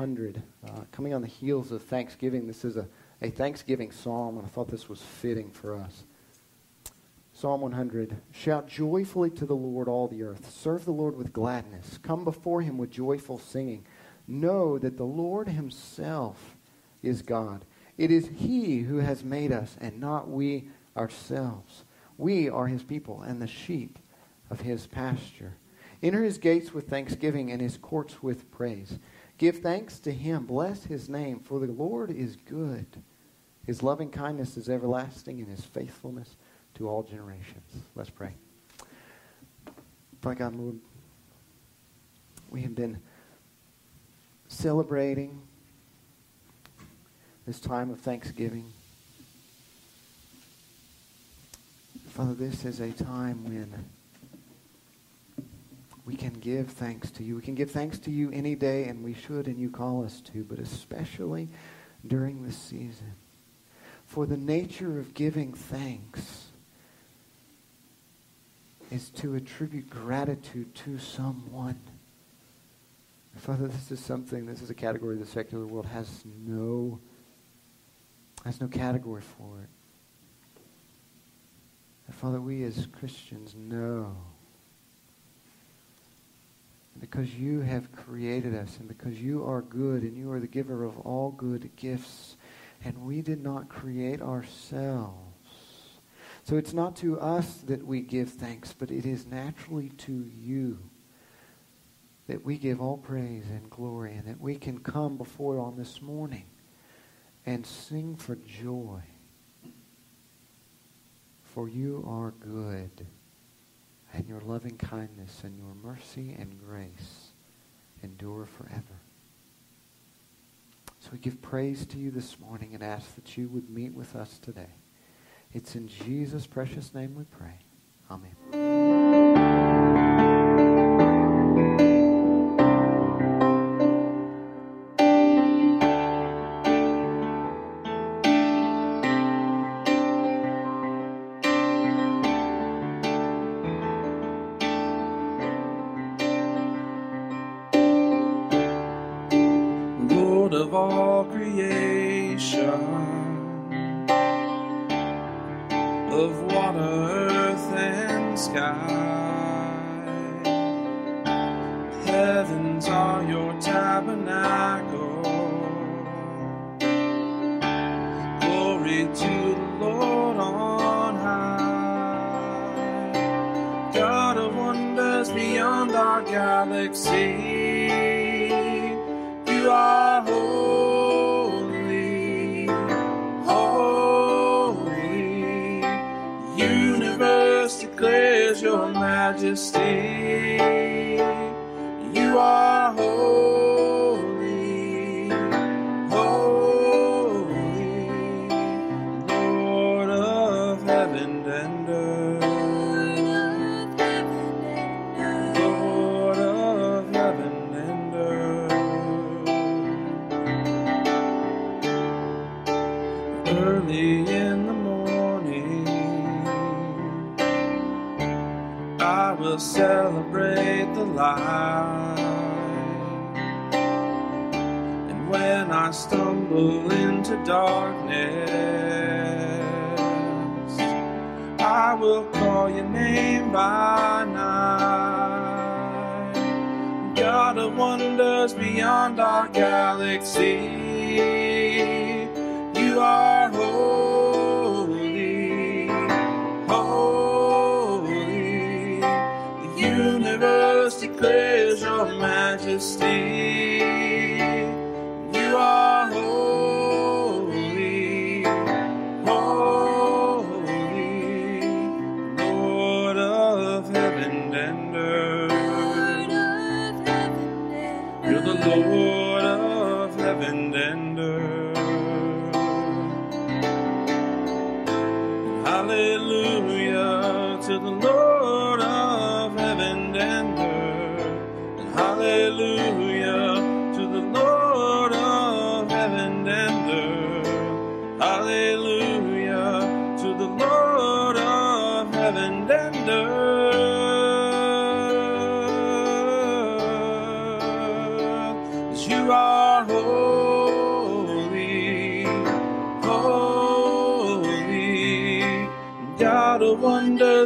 100. Uh, coming on the heels of Thanksgiving, this is a, a Thanksgiving psalm, and I thought this was fitting for us. Psalm 100 Shout joyfully to the Lord, all the earth. Serve the Lord with gladness. Come before him with joyful singing. Know that the Lord himself is God. It is he who has made us, and not we ourselves. We are his people and the sheep of his pasture. Enter his gates with thanksgiving and his courts with praise. Give thanks to him. Bless his name, for the Lord is good. His loving kindness is everlasting, and his faithfulness to all generations. Let's pray. Father God, Lord, we have been celebrating this time of Thanksgiving. Father, this is a time when we can give thanks to you. We can give thanks to you any day, and we should, and you call us to, but especially during this season. For the nature of giving thanks is to attribute gratitude to someone. Father, this is something, this is a category the secular world has no, has no category for it. Father, we as Christians know because you have created us and because you are good and you are the giver of all good gifts and we did not create ourselves. So it's not to us that we give thanks, but it is naturally to you that we give all praise and glory and that we can come before you on this morning and sing for joy. For you are good and your loving kindness and your mercy and grace endure forever. So we give praise to you this morning and ask that you would meet with us today. It's in Jesus' precious name we pray. Amen. Of all creation,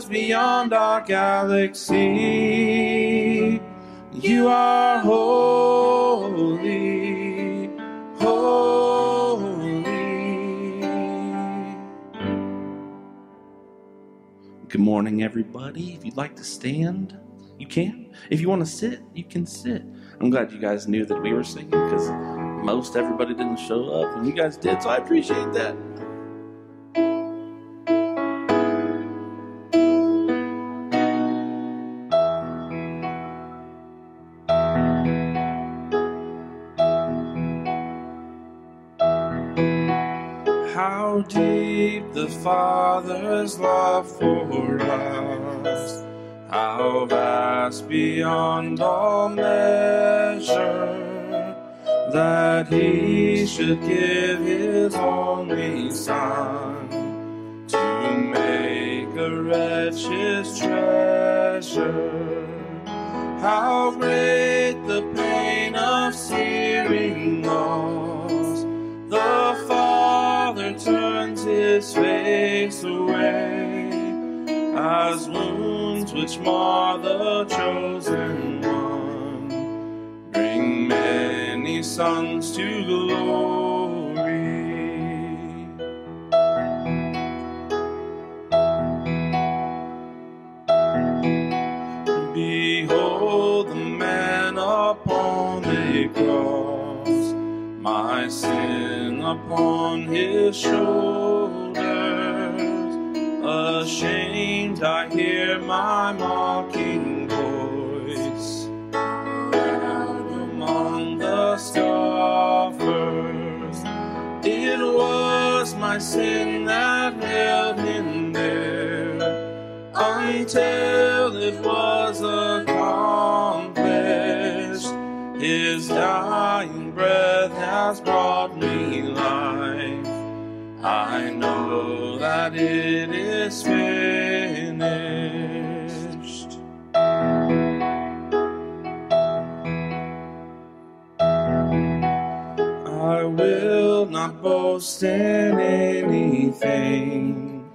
beyond our galaxy. You are holy, holy. Good morning, everybody. If you'd like to stand, you can. If you want to sit, you can sit. I'm glad you guys knew that we were singing because most everybody didn't show up, and you guys did, so I appreciate that. Father's love for us, how vast beyond all measure, that He should give His only Son to make a wretch His treasure. How great his away as wounds which mar the chosen one bring many sons to glory. Behold the man upon the cross, my sin upon his shoulders. Ashamed, I hear my mocking voice out among the scoffers. It was my sin that held him there until it was accomplished. His dying breath has brought it is finished. I will not boast in anything.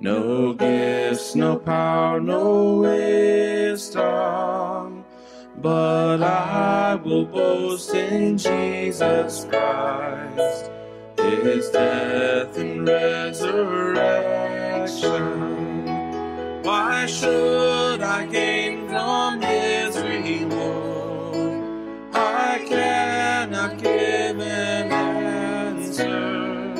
No gifts, no power, no wisdom. But I will boast in Jesus Christ, His death and resurrection. Why should I gain from His reward? I cannot give an answer,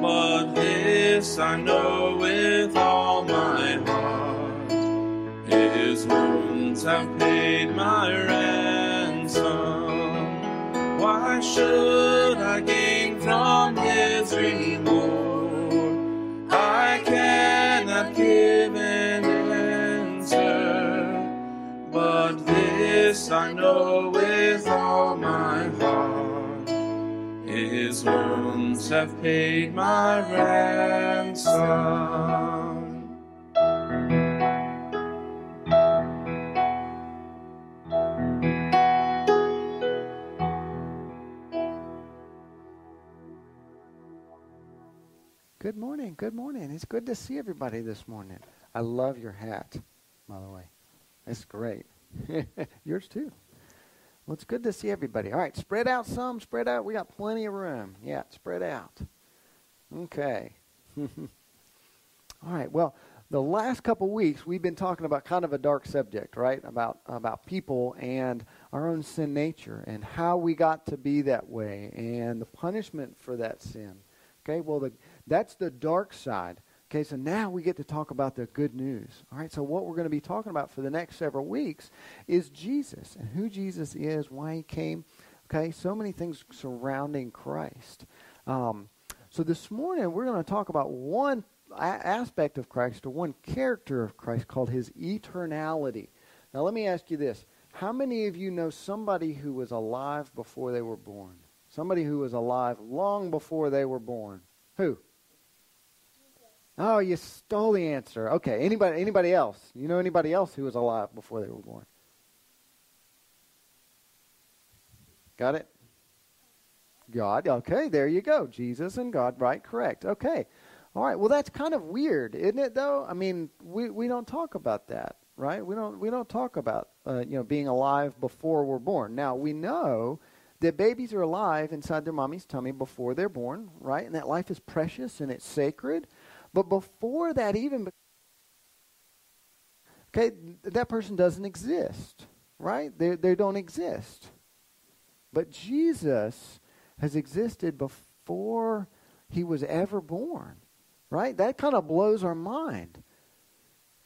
but this I know with all my heart. His wounds have paid my ransom. Why should I gain I know with all my heart. His wounds have paid my ransom. Good morning. Good morning. It's good to see everybody this morning. I love your hat, by the way. It's great. Yours too. Well, it's good to see everybody. All right, spread out some, spread out. We got plenty of room. Yeah, spread out. Okay. All right. Well, the last couple weeks we've been talking about kind of a dark subject, right? About about people and our own sin nature and how we got to be that way and the punishment for that sin. Okay? Well, the that's the dark side. Okay, so now we get to talk about the good news. All right, so what we're going to be talking about for the next several weeks is Jesus and who Jesus is, why he came. Okay, so many things surrounding Christ. Um, so this morning we're going to talk about one a- aspect of Christ or one character of Christ called his eternality. Now, let me ask you this How many of you know somebody who was alive before they were born? Somebody who was alive long before they were born? Who? Oh, you stole the answer. Okay. Anybody anybody else? You know anybody else who was alive before they were born? Got it? God. Okay, there you go. Jesus and God, right? Correct. Okay. All right, well, that's kind of weird, isn't it, though? I mean, we, we don't talk about that, right? We don't, we don't talk about, uh, you know, being alive before we're born. Now, we know that babies are alive inside their mommy's tummy before they're born, right? And that life is precious and it's sacred. But before that even, okay, that person doesn't exist, right? They, they don't exist. But Jesus has existed before he was ever born right? That kind of blows our mind.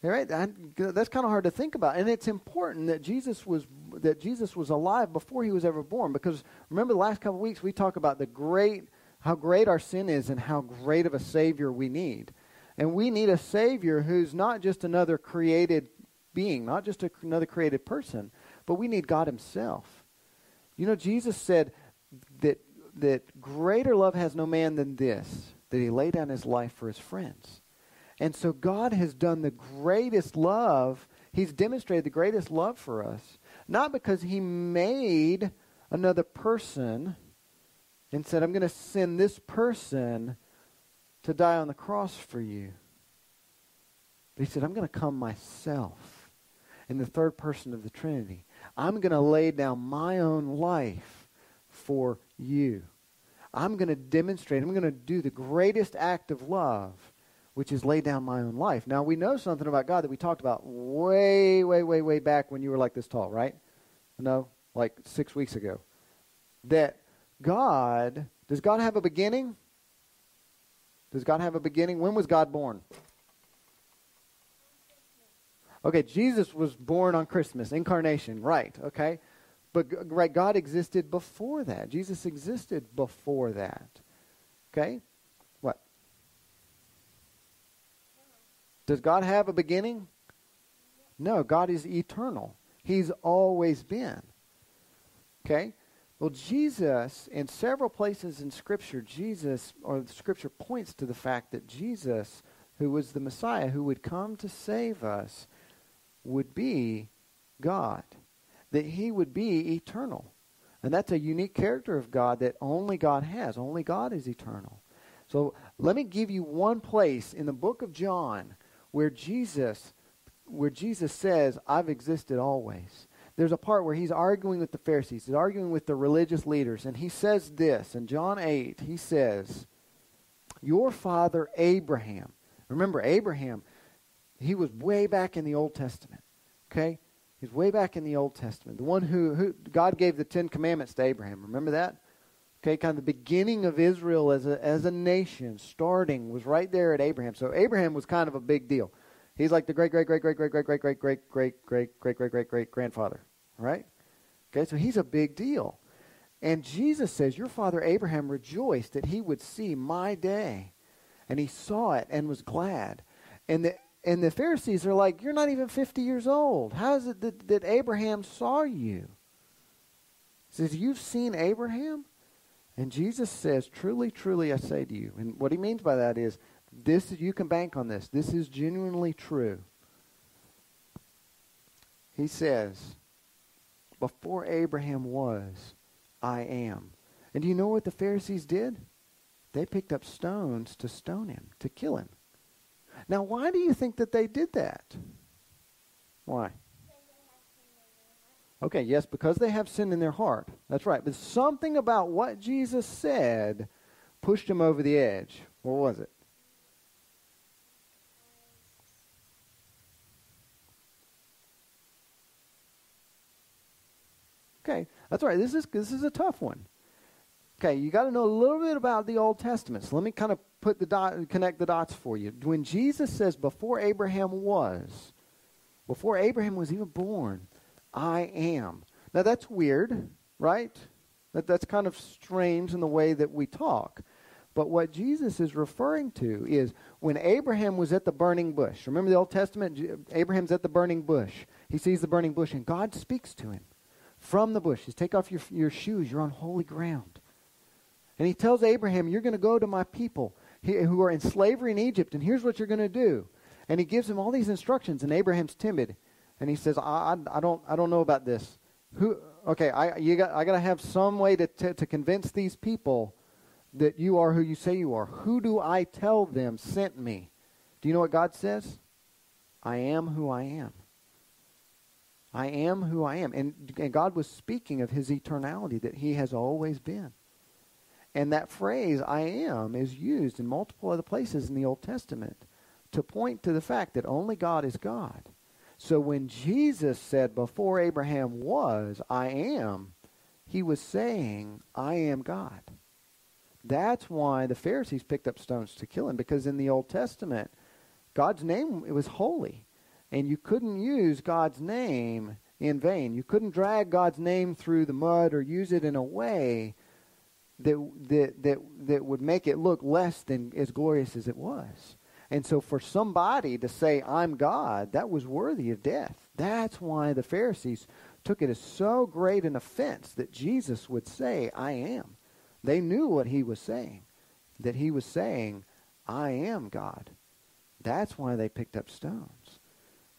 Right? That's kind of hard to think about, and it's important that Jesus was that Jesus was alive before he was ever born. Because remember, the last couple of weeks we talked about the great, how great our sin is, and how great of a Savior we need. And we need a Savior who's not just another created being, not just a, another created person, but we need God Himself. You know, Jesus said that that greater love has no man than this that he laid down his life for his friends. And so God has done the greatest love. He's demonstrated the greatest love for us. Not because he made another person and said, I'm going to send this person to die on the cross for you. But he said, I'm going to come myself in the third person of the Trinity. I'm going to lay down my own life for you. I'm going to demonstrate, I'm going to do the greatest act of love, which is lay down my own life. Now, we know something about God that we talked about way, way, way, way back when you were like this tall, right? No, like six weeks ago. That God, does God have a beginning? Does God have a beginning? When was God born? Okay, Jesus was born on Christmas, incarnation, right, okay? But right, God existed before that. Jesus existed before that. Okay? What? Does God have a beginning? No, God is eternal. He's always been. Okay? Well, Jesus, in several places in Scripture, Jesus, or Scripture points to the fact that Jesus, who was the Messiah, who would come to save us, would be God that he would be eternal. And that's a unique character of God that only God has. Only God is eternal. So let me give you one place in the book of John where Jesus where Jesus says, I've existed always. There's a part where he's arguing with the Pharisees, he's arguing with the religious leaders, and he says this in John 8, he says, Your father Abraham. Remember, Abraham, he was way back in the Old Testament. Okay? He's way back in the Old Testament. The one who, who God gave the Ten Commandments to Abraham. Remember that? Okay, kind of the beginning of Israel as a, as a nation, starting, was right there at Abraham. So Abraham was kind of a big deal. He's like the great, great, great, great, great, great, great, great, great, great, great, great, great, great, great grandfather. Right? Okay, so he's a big deal. And Jesus says, Your father Abraham rejoiced that he would see my day. And he saw it and was glad. And the and the Pharisees are like, You're not even 50 years old. How is it that, that Abraham saw you? He says, You've seen Abraham? And Jesus says, Truly, truly, I say to you. And what he means by that is, this you can bank on this. This is genuinely true. He says, Before Abraham was, I am. And do you know what the Pharisees did? They picked up stones to stone him, to kill him. Now, why do you think that they did that? Why? Okay, yes, because they have sin in their heart. That's right. But something about what Jesus said pushed him over the edge. What was it? Okay, that's right. This is this is a tough one. Okay, you got to know a little bit about the Old Testament. So let me kind of put the dot, connect the dots for you. When Jesus says, "Before Abraham was," before Abraham was even born, I am. Now that's weird, right? That that's kind of strange in the way that we talk. But what Jesus is referring to is when Abraham was at the burning bush. Remember the Old Testament? Abraham's at the burning bush. He sees the burning bush, and God speaks to him from the bushes. Take off your, your shoes. You're on holy ground. And he tells Abraham, You're going to go to my people who are in slavery in Egypt, and here's what you're going to do. And he gives him all these instructions, and Abraham's timid. And he says, I, I, I don't, I don't know about this. Who, okay, I, you got, I got to have some way to, to, to convince these people that you are who you say you are. Who do I tell them sent me? Do you know what God says? I am who I am. I am who I am. And, and God was speaking of his eternality, that he has always been. And that phrase, I am, is used in multiple other places in the Old Testament to point to the fact that only God is God. So when Jesus said, Before Abraham was, I am, he was saying, I am God. That's why the Pharisees picked up stones to kill him, because in the Old Testament, God's name it was holy. And you couldn't use God's name in vain. You couldn't drag God's name through the mud or use it in a way that, that, that, that would make it look less than as glorious as it was. And so for somebody to say, I'm God, that was worthy of death. That's why the Pharisees took it as so great an offense that Jesus would say, I am. They knew what he was saying, that he was saying, I am God. That's why they picked up stones.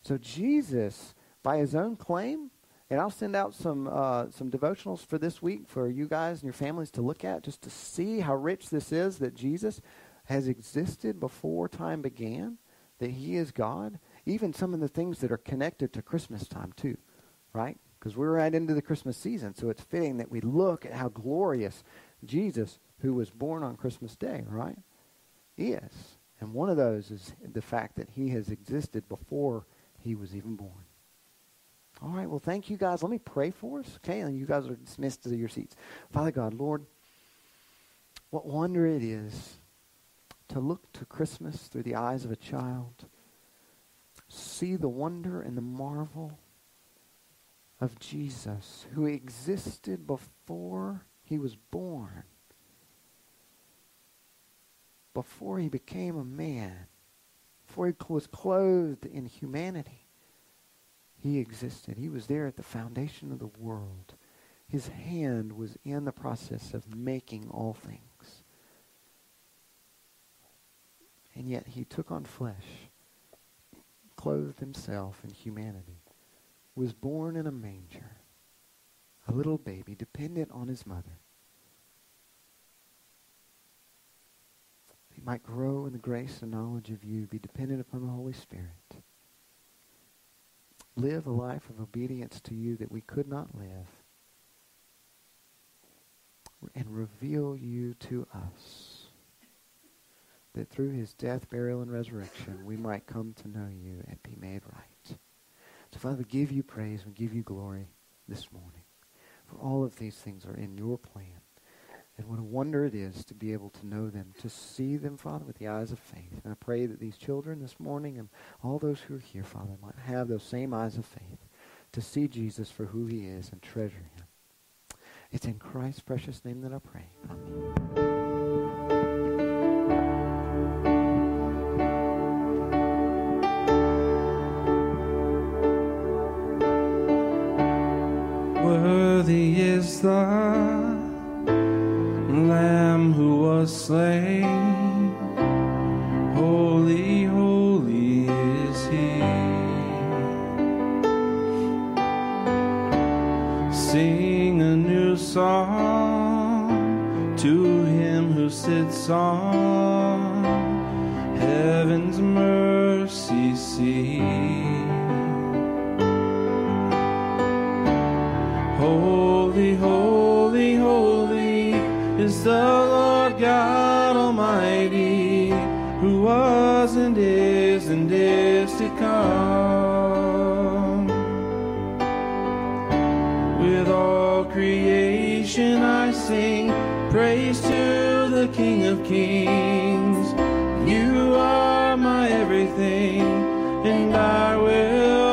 So Jesus, by his own claim, and I'll send out some uh, some devotionals for this week for you guys and your families to look at, just to see how rich this is that Jesus has existed before time began, that He is God. Even some of the things that are connected to Christmas time too, right? Because we're right into the Christmas season, so it's fitting that we look at how glorious Jesus, who was born on Christmas Day, right, is. And one of those is the fact that He has existed before He was even born. All right, well, thank you guys. Let me pray for us, okay? And you guys are dismissed to your seats. Father God, Lord, what wonder it is to look to Christmas through the eyes of a child, see the wonder and the marvel of Jesus, who existed before he was born, before he became a man, before he was clothed in humanity. He existed. He was there at the foundation of the world. His hand was in the process of making all things. And yet he took on flesh, clothed himself in humanity, was born in a manger, a little baby dependent on his mother. He might grow in the grace and knowledge of you, be dependent upon the Holy Spirit live a life of obedience to you that we could not live, and reveal you to us, that through his death, burial, and resurrection, we might come to know you and be made right. So, Father, we give you praise and give you glory this morning. For all of these things are in your plan. And what a wonder it is to be able to know them, to see them, Father, with the eyes of faith. And I pray that these children this morning and all those who are here, Father, might have those same eyes of faith to see Jesus for who he is and treasure him. It's in Christ's precious name that I pray. Amen. Worthy is the slain. Holy, holy is He. Sing a new song to Him who sits on praise to the King of Kings. You are my everything, and I will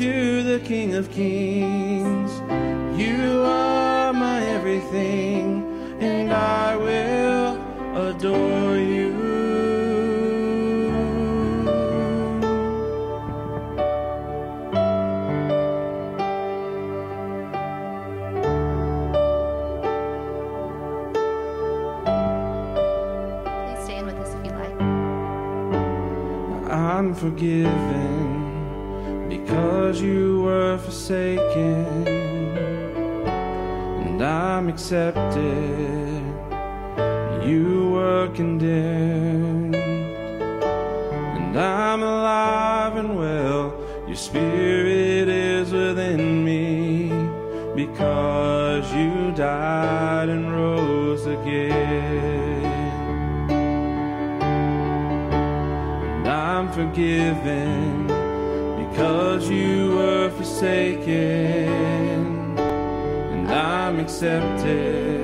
to the King of Kings. You are my everything, and I will adore you. Please stand with us if you like. I'm forgiven forsaken, and I'm accepted. You were condemned, and I'm alive and well. Your spirit is within me because you died and rose again. and I'm forgiven because you forsaken, and I'm accepted.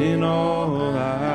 In all I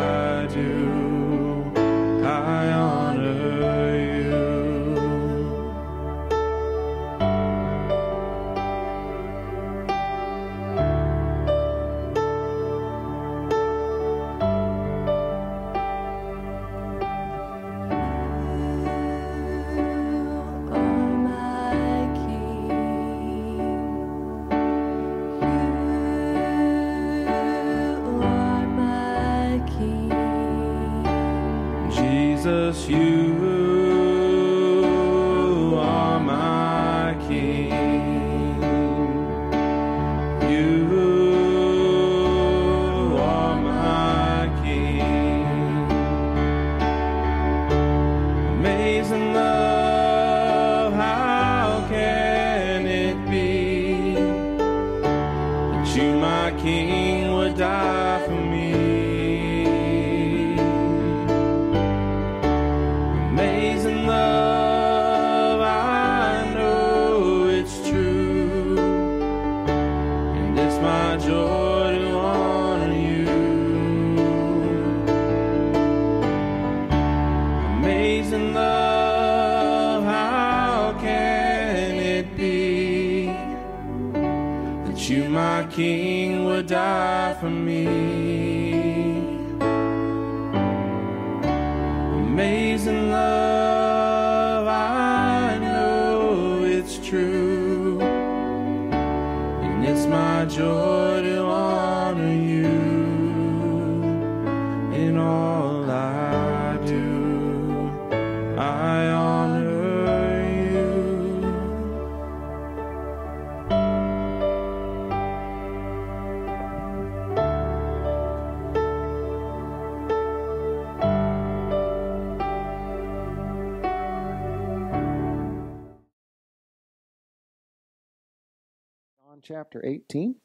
chapter 18.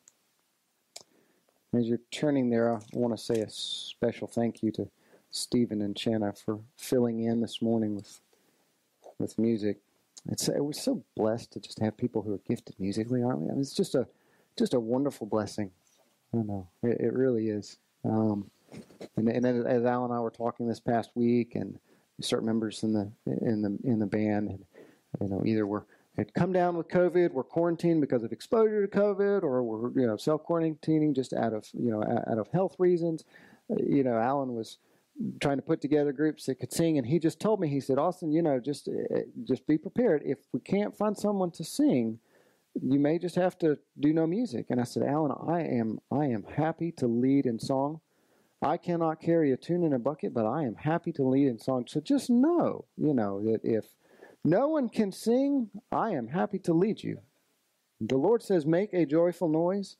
As you're turning there, I want to say a special thank you to Stephen and Shanna for filling in this morning with with music. It's we're so blessed to just have people who are gifted musically, aren't we? I mean, it's just a just a wonderful blessing. I know, it, it really is. Um, and, and as as Al and I were talking this past week, and certain members in the in the in the band, and, you know, either were had come down with COVID, were quarantined because of exposure to COVID, or were you know self quarantining just out of you know out of health reasons. Uh, You know, Alan was trying to put together groups that could sing, and he just told me he said, Austin, you know, just uh, just be prepared. If we can't find someone to sing, you may just have to do no music. And I said, Alan, I am I am happy to lead in song. I cannot carry a tune in a bucket, but I am happy to lead in song. So just know, you know, that if no one can sing, I am happy to lead you. The Lord says, make a joyful noise,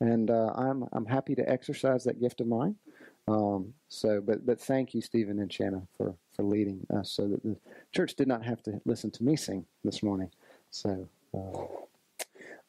and uh, I'm I'm happy to exercise that gift of mine. Um, so, but but thank you, Stephen and Shanna, for for leading us, so that the church did not have to listen to me sing this morning. So, uh,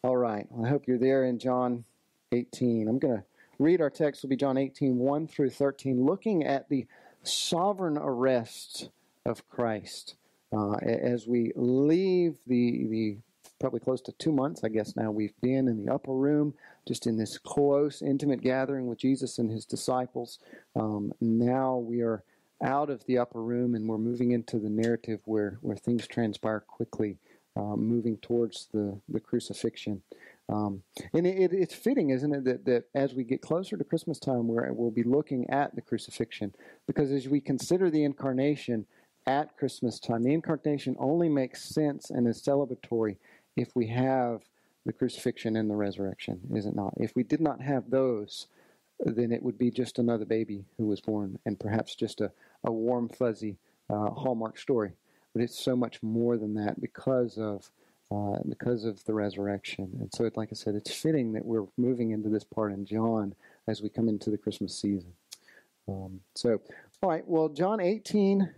all right. I hope you're there in John 18. I'm going to read our text. Will be John 18, 1 through 13, looking at the sovereign arrest of Christ uh, as we leave the the probably close to two months, I guess now we've been in the upper room, just in this close, intimate gathering with Jesus and his disciples. Um, now we are out of the upper room and we're moving into the narrative where, where things transpire quickly, um, moving towards the, the crucifixion. Um, and it, it, it's fitting, isn't it, that, that as we get closer to Christmas time, we're, we'll be looking at the crucifixion. Because as we consider the incarnation at Christmas time, the incarnation only makes sense and is celebratory if we have the crucifixion and the resurrection, is it not? If we did not have those, then it would be just another baby who was born and perhaps just a, a warm, fuzzy uh, Hallmark story. But it's so much more than that because of uh, because of the resurrection. And so, like I said, it's fitting that we're moving into this part in John as we come into the Christmas season. Um, so, all right, well, John 18,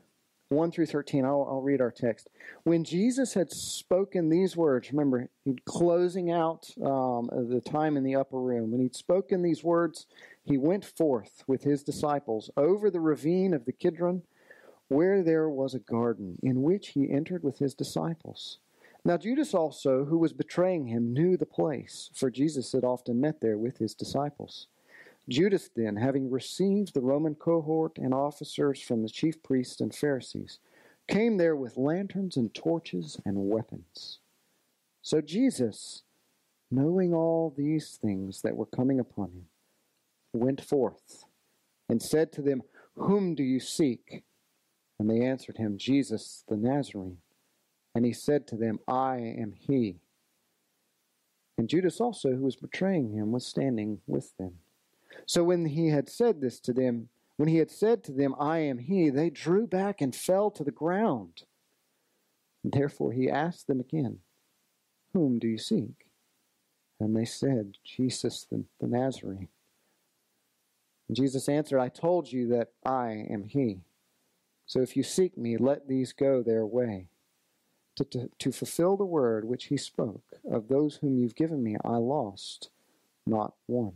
1 through 13, I'll, I'll read our text. When Jesus had spoken these words, remember, he'd closing out um, the time in the upper room. When he'd spoken these words, he went forth with his disciples over the ravine of the Kidron, where there was a garden, in which he entered with his disciples. Now Judas also, who was betraying him, knew the place, for Jesus had often met there with his disciples. Judas then, having received the Roman cohort and officers from the chief priests and Pharisees, came there with lanterns and torches and weapons. So Jesus, knowing all these things that were coming upon him, went forth and said to them, Whom do you seek? And they answered him, Jesus the Nazarene. And he said to them, I am he. And Judas also, who was betraying him, was standing with them. So when he had said this to them, when he had said to them, I am he, they drew back and fell to the ground. Therefore he asked them again, Whom do you seek? And they said, Jesus the, the Nazarene. And Jesus answered, I told you that I am he. So if you seek me, let these go their way. To, to, to fulfill the word which he spoke, of those whom you've given me, I lost not one.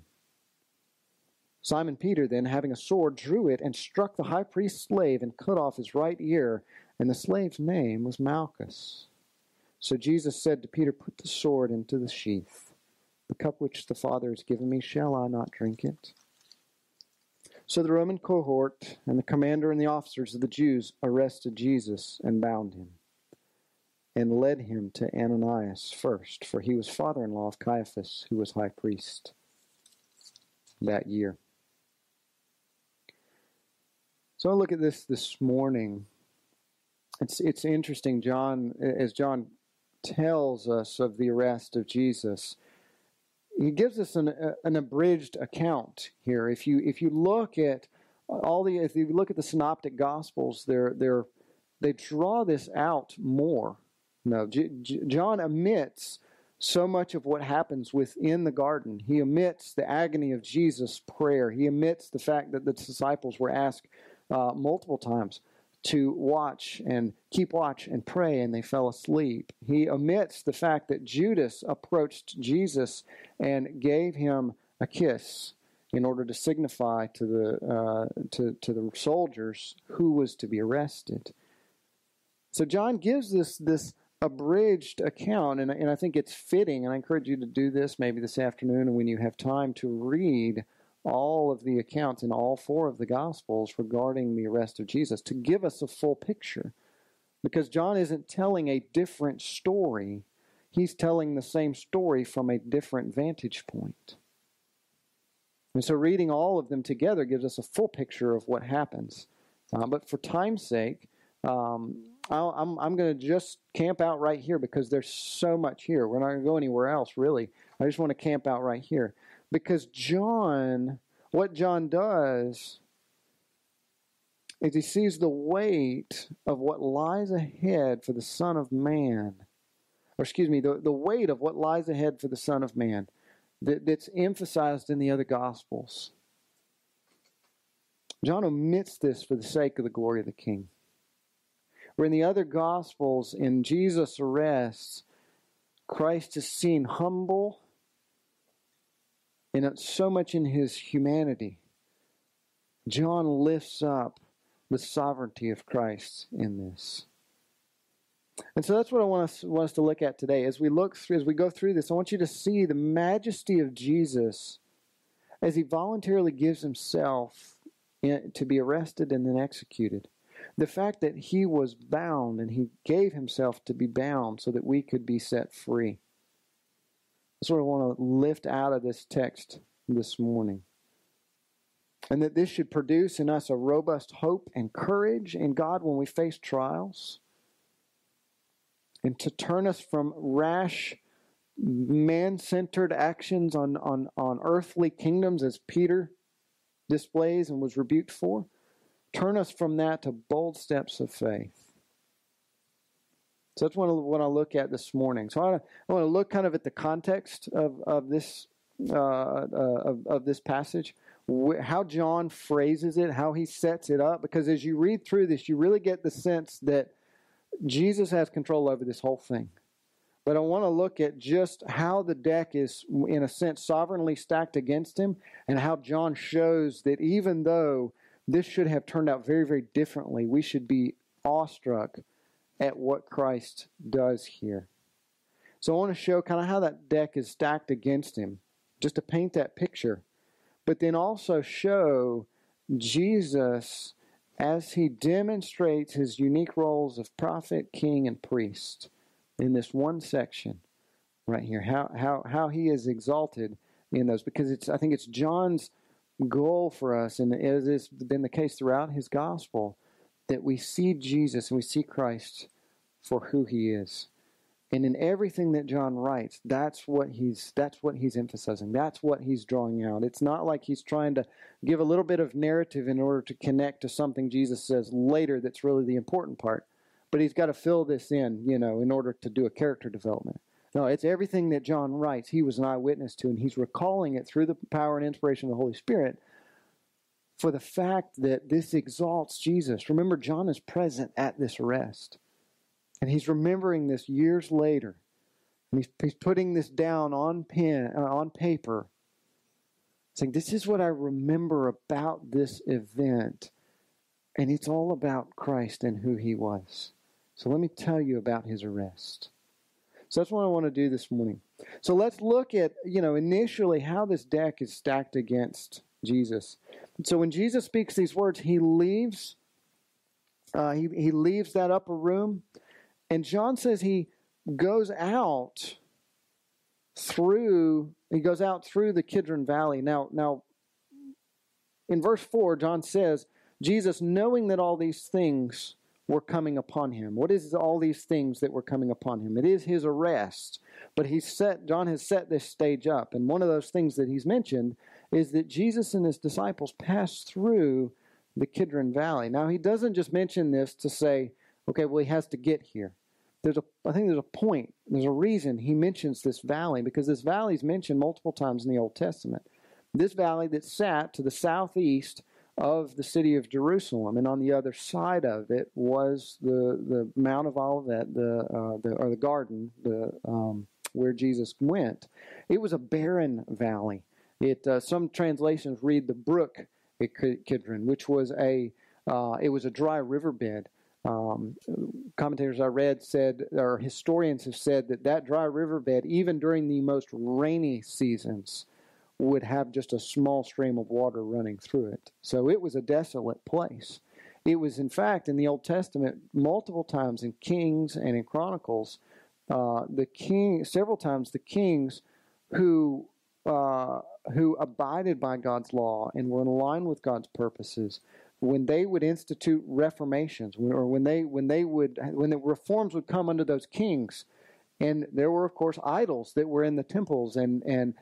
Simon Peter, then, having a sword, drew it and struck the high priest's slave and cut off his right ear, and the slave's name was Malchus. So Jesus said to Peter, Put the sword into the sheath. The cup which the Father has given me, shall I not drink it? So the Roman cohort and the commander and the officers of the Jews arrested Jesus and bound him, and led him to Ananias first, for he was father in law of Caiaphas, who was high priest that year. So I look at this this morning. It's it's interesting, John, as John tells us of the arrest of Jesus. He gives us an, an abridged account here. If you if you look at all the if you look at the synoptic gospels, they're they're they draw this out more. No, J- J- John omits so much of what happens within the garden. He omits the agony of Jesus' prayer. He omits the fact that the disciples were asked uh, multiple times to watch and keep watch and pray, and they fell asleep. He omits the fact that Judas approached Jesus and gave him a kiss in order to signify to the uh, to to the soldiers who was to be arrested. So John gives this this abridged account, and, and I think it's fitting, and I encourage you to do this maybe this afternoon when you have time to read all of the accounts in all four of the Gospels regarding the arrest of Jesus to give us a full picture. Because John isn't telling a different story, he's telling the same story from a different vantage point. And so reading all of them together gives us a full picture of what happens. Uh, but for time's sake, um, I'll, I'm, I'm going to just camp out right here because there's so much here. We're not going to go anywhere else, really. I just want to camp out right here. Because John, what John does is he sees the weight of what lies ahead for the Son of Man. Or, excuse me, the, the weight of what lies ahead for the Son of Man that, that's emphasized in the other Gospels. John omits this for the sake of the glory of the King. Where in the other Gospels, in Jesus' arrests, Christ is seen humble and so much in his humanity. John lifts up the sovereignty of Christ in this. And so that's what I want us, want us to look at today. As we look through, as we go through this, I want you to see the majesty of Jesus as he voluntarily gives himself in, to be arrested and then executed. The fact that he was bound and he gave himself to be bound so that we could be set free. That's what I want to lift out of this text this morning. And that this should produce in us a robust hope and courage in God when we face trials. And to turn us from rash, man centered actions on, on, on earthly kingdoms, as Peter displays and was rebuked for, turn us from that to bold steps of faith. So that's what I want to look at this morning. So I want to, I want to look kind of at the context of, of this uh, uh, of, of this passage, how John phrases it, how he sets it up. Because as you read through this, you really get the sense that Jesus has control over this whole thing. But I want to look at just how the deck is, in a sense, sovereignly stacked against him, and how John shows that even though this should have turned out very, very differently, we should be awestruck at what Christ does here. So I want to show kind of how that deck is stacked against him, just to paint that picture, but then also show Jesus as he demonstrates his unique roles of prophet, king, and priest in this one section right here. How how how he is exalted in those because it's I think it's John's goal for us, and as has been the case throughout his gospel, that we see Jesus and we see Christ for who he is. And in everything that John writes, that's what he's that's what he's emphasizing. That's what he's drawing out. It's not like he's trying to give a little bit of narrative in order to connect to something Jesus says later that's really the important part. But he's got to fill this in, you know, in order to do a character development. No, it's everything that John writes, he was an eyewitness to, and he's recalling it through the power and inspiration of the Holy Spirit for the fact that this exalts Jesus. Remember, John is present at this arrest. And he's remembering this years later. And he's, he's putting this down on pen, uh, on paper, saying, This is what I remember about this event. And it's all about Christ and who he was. So let me tell you about his arrest. So that's what I want to do this morning. So let's look at, you know, initially how this deck is stacked against Jesus. So when Jesus speaks these words, he leaves. Uh, he, he leaves that upper room and John says he goes out through he goes out through the Kidron Valley. Now now in verse 4 John says Jesus, knowing that all these things were coming upon him. What is all these things that were coming upon him? It is his arrest. But he's set John has set this stage up. And one of those things that he's mentioned is that Jesus and his disciples passed through the Kidron Valley. Now he doesn't just mention this to say, okay, well he has to get here. There's a I think there's a point, there's a reason he mentions this valley, because this valley is mentioned multiple times in the Old Testament. This valley that sat to the southeast of the city of Jerusalem, and on the other side of it was the the Mount of Olivet, the uh, the or the garden, the um, where Jesus went. It was a barren valley. It uh, some translations read the brook at Kidron, which was a uh, it was a dry riverbed. Um, commentators I read said, or historians have said that that dry riverbed, even during the most rainy seasons, would have just a small stream of water running through it. So it was a desolate place. It was, in fact, in the Old Testament, multiple times in Kings and in Chronicles, uh, the king, several times the kings who uh, who abided by God's law and were in line with God's purposes, when they would institute reformations, or when they when they would when the reforms would come under those kings, and there were of course idols that were in the temples and and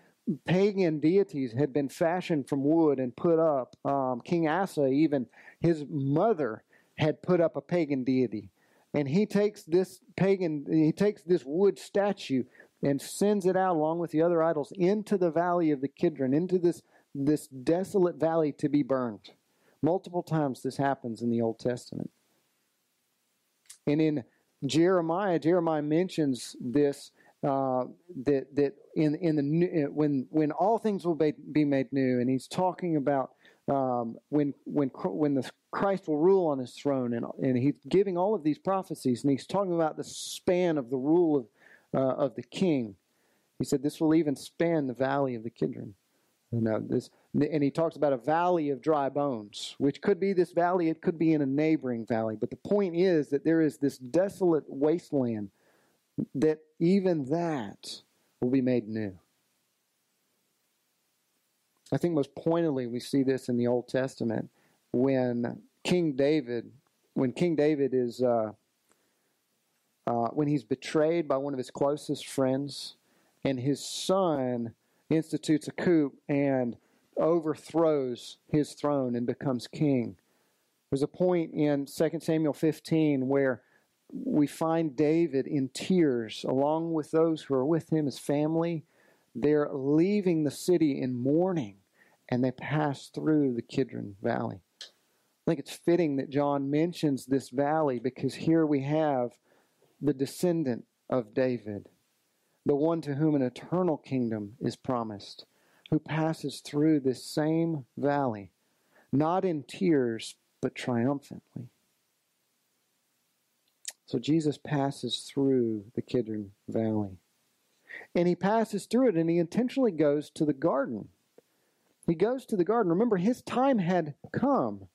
pagan deities had been fashioned from wood and put up. Um, King Asa, even his mother, had put up a pagan deity. And he takes this pagan, he takes this wood statue and sends it out along with the other idols into the valley of the Kidron, into this, this desolate valley to be burned. Multiple times this happens in the Old Testament. And in Jeremiah, Jeremiah mentions this uh, that that in in the new, when when all things will be, be made new, and he's talking about um, when when when the Christ will rule on his throne, and and he's giving all of these prophecies, and he's talking about the span of the rule of uh, of the king. He said this will even span the valley of the Kidron. Now this, and he talks about a valley of dry bones, which could be this valley, it could be in a neighboring valley. But the point is that there is this desolate wasteland that even that will be made new. I think most pointedly we see this in the Old Testament when King David, when King David is, uh, uh, when he's betrayed by one of his closest friends, and his son institutes a coup and overthrows his throne and becomes king. There's a point in 2 Samuel 15 where we find David in tears along with those who are with him, his family. They're leaving the city in mourning and they pass through the Kidron Valley. I think it's fitting that John mentions this valley because here we have the descendant of David, the one to whom an eternal kingdom is promised, who passes through this same valley, not in tears, but triumphantly. So Jesus passes through the Kidron Valley. And he passes through it and he intentionally goes to the garden. He goes to the garden. Remember, his time had come.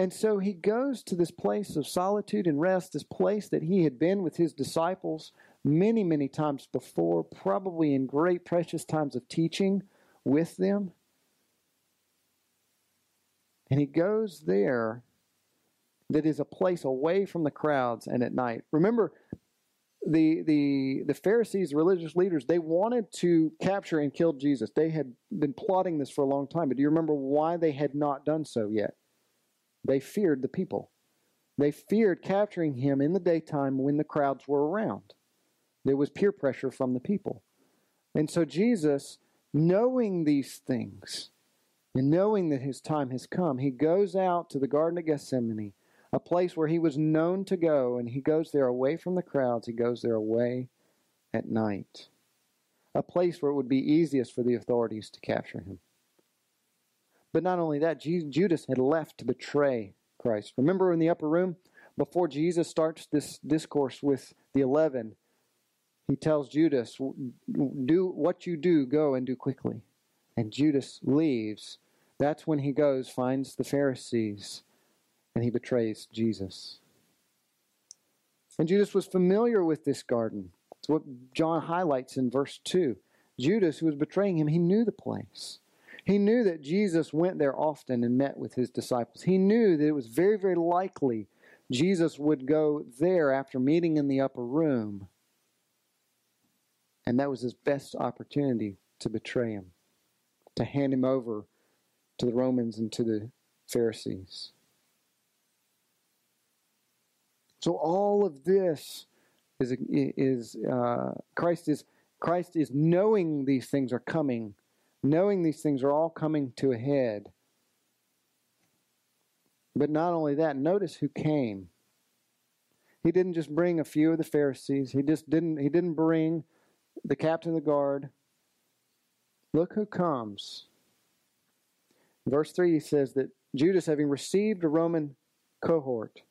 And so he goes to this place of solitude and rest, this place that he had been with his disciples many, many times before, probably in great precious times of teaching with them. And he goes there that is a place away from the crowds and at night. Remember, the the the Pharisees, religious leaders, they wanted to capture and kill Jesus. They had been plotting this for a long time. But do you remember why they had not done so yet? They feared the people. They feared capturing him in the daytime when the crowds were around. There was peer pressure from the people. And so Jesus, knowing these things, and knowing that his time has come, he goes out to the Garden of Gethsemane a place where he was known to go, and he goes there away from the crowds. He goes there away at night. A place where it would be easiest for the authorities to capture him. But not only that, Judas had left to betray Christ. Remember in the upper room, before Jesus starts this discourse with the eleven, he tells Judas, Do what you do, go and do quickly. And Judas leaves. That's when he goes, finds the Pharisees and he betrays Jesus. And Judas was familiar with this garden. It's what John highlights in verse 2. Judas, who was betraying him, he knew the place. He knew that Jesus went there often and met with his disciples. He knew that it was very, very likely Jesus would go there after meeting in the upper room. And that was his best opportunity to betray him, to hand him over to the Romans and to the Pharisees. So all of this is is uh, Christ is Christ is knowing these things are coming, knowing these things are all coming to a head. But not only that, notice who came. He didn't just bring a few of the Pharisees. He just didn't he didn't bring the captain of the guard. Look who comes. verse 3 he says that Judas having received a Roman cohort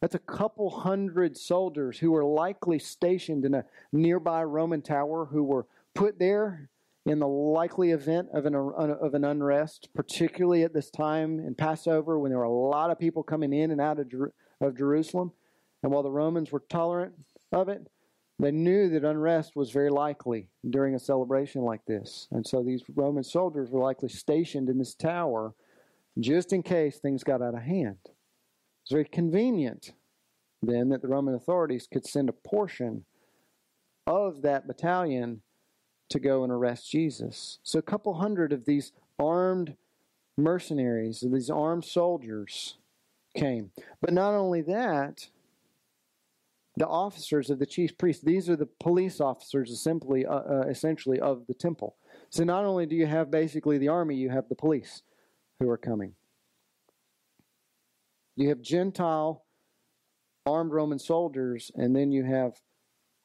that's a couple hundred soldiers who were likely stationed in a nearby Roman tower who were put there in the likely event of an, of an unrest, particularly at this time in Passover when there were a lot of people coming in and out of, of Jerusalem. And while the Romans were tolerant of it, they knew that unrest was very likely during a celebration like this. And so these Roman soldiers were likely stationed in this tower just in case things got out of hand. It's very convenient then that the Roman authorities could send a portion of that battalion to go and arrest Jesus. So a couple hundred of these armed mercenaries, these armed soldiers came. But not only that, the officers of the chief priests, these are the police officers simply, uh, uh, essentially of the temple. So not only do you have basically the army, you have the police who are coming. You have Gentile armed Roman soldiers, and then you have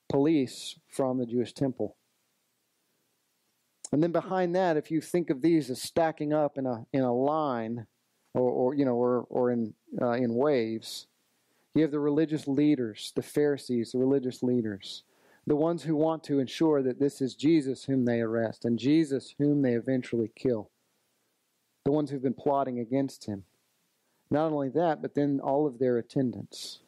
police from the Jewish temple. And then behind that, if you think of these as stacking up in a in a line, or, or you know, or or in uh, in waves, you have the religious leaders, the Pharisees, the religious leaders, the ones who want to ensure that this is Jesus whom they arrest and Jesus whom they eventually kill, the ones who've been plotting against him. Not only that, but then all of their attendants.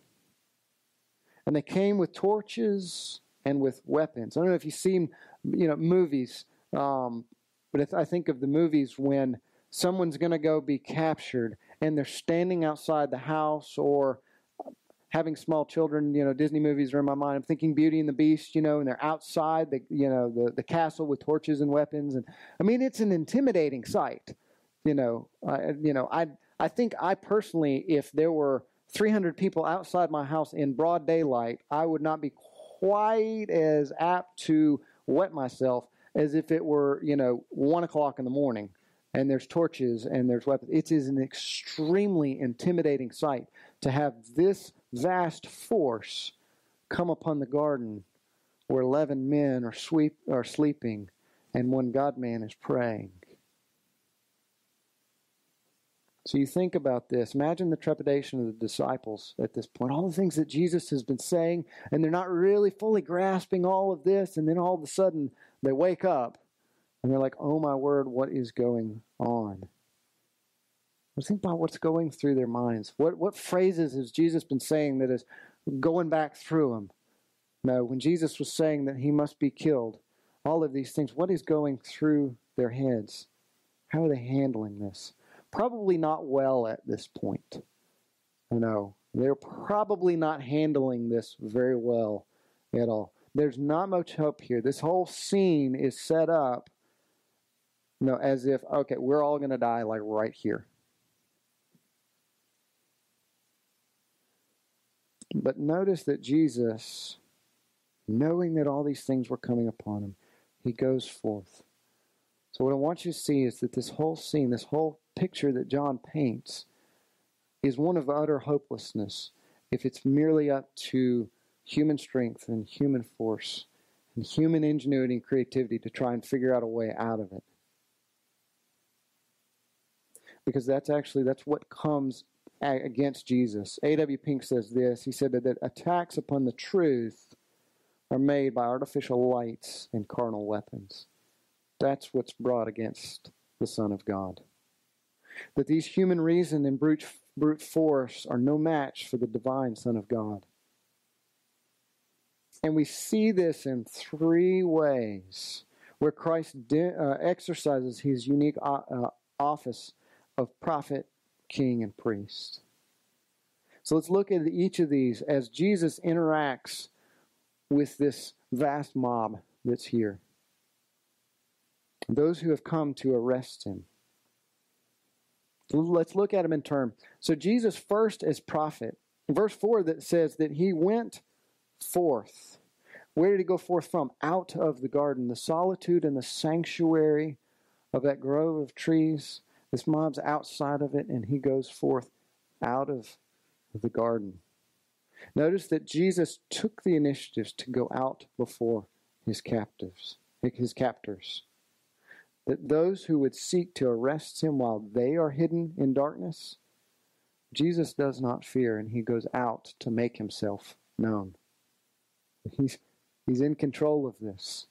And they came with torches and with weapons. I don't know if you've seen, you know, movies, um, but I think of the movies when someone's going to go be captured and they're standing outside the house or having small children, you know, Disney movies are in my mind. I'm thinking Beauty and the Beast, you know, and they're outside the, you know, the, the castle with torches and weapons. And I mean, it's an intimidating sight, you know, uh, you know, I, I think I personally, if there were 300 people outside my house in broad daylight, I would not be quite as apt to wet myself as if it were, you know, one o'clock in the morning and there's torches and there's weapons. It is an extremely intimidating sight to have this vast force come upon the garden where 11 men are, sweep, are sleeping and one God man is praying. So you think about this. Imagine the trepidation of the disciples at this point. All the things that Jesus has been saying, and they're not really fully grasping all of this, and then all of a sudden they wake up and they're like, oh my word, what is going on? Let's think about what's going through their minds. What, what phrases has Jesus been saying that is going back through them? No, when Jesus was saying that he must be killed, all of these things, what is going through their heads? How are they handling this? probably not well at this point. I know. They're probably not handling this very well at all. There's not much hope here. This whole scene is set up you know, as if, okay, we're all going to die like right here. But notice that Jesus, knowing that all these things were coming upon him, he goes forth. So, what I want you to see is that this whole scene, this whole picture that John paints is one of utter hopelessness if it's merely up to human strength and human force and human ingenuity and creativity to try and figure out a way out of it. Because that's actually that's what comes against Jesus. A.W. Pink says this. He said that, that attacks upon the truth are made by artificial lights and carnal weapons. That's what's brought against the Son of God that these human reason and brute, brute force are no match for the divine Son of God. And we see this in three ways. where Christ de- uh, exercises his unique uh, uh, office of prophet, king, and priest. So let's look at each of these as Jesus interacts with this vast mob that's here. Those who have come to arrest him. Let's look at him in turn. So Jesus first as prophet. Verse 4 that says that he went forth. Where did he go forth from? Out of the garden, the solitude and the sanctuary of that grove of trees. This mob's outside of it, and he goes forth out of the garden. Notice that Jesus took the initiatives to go out before his captives, his captors. That those who would seek to arrest him while they are hidden in darkness, Jesus does not fear, and he goes out to make himself known. He's, he's in control of this.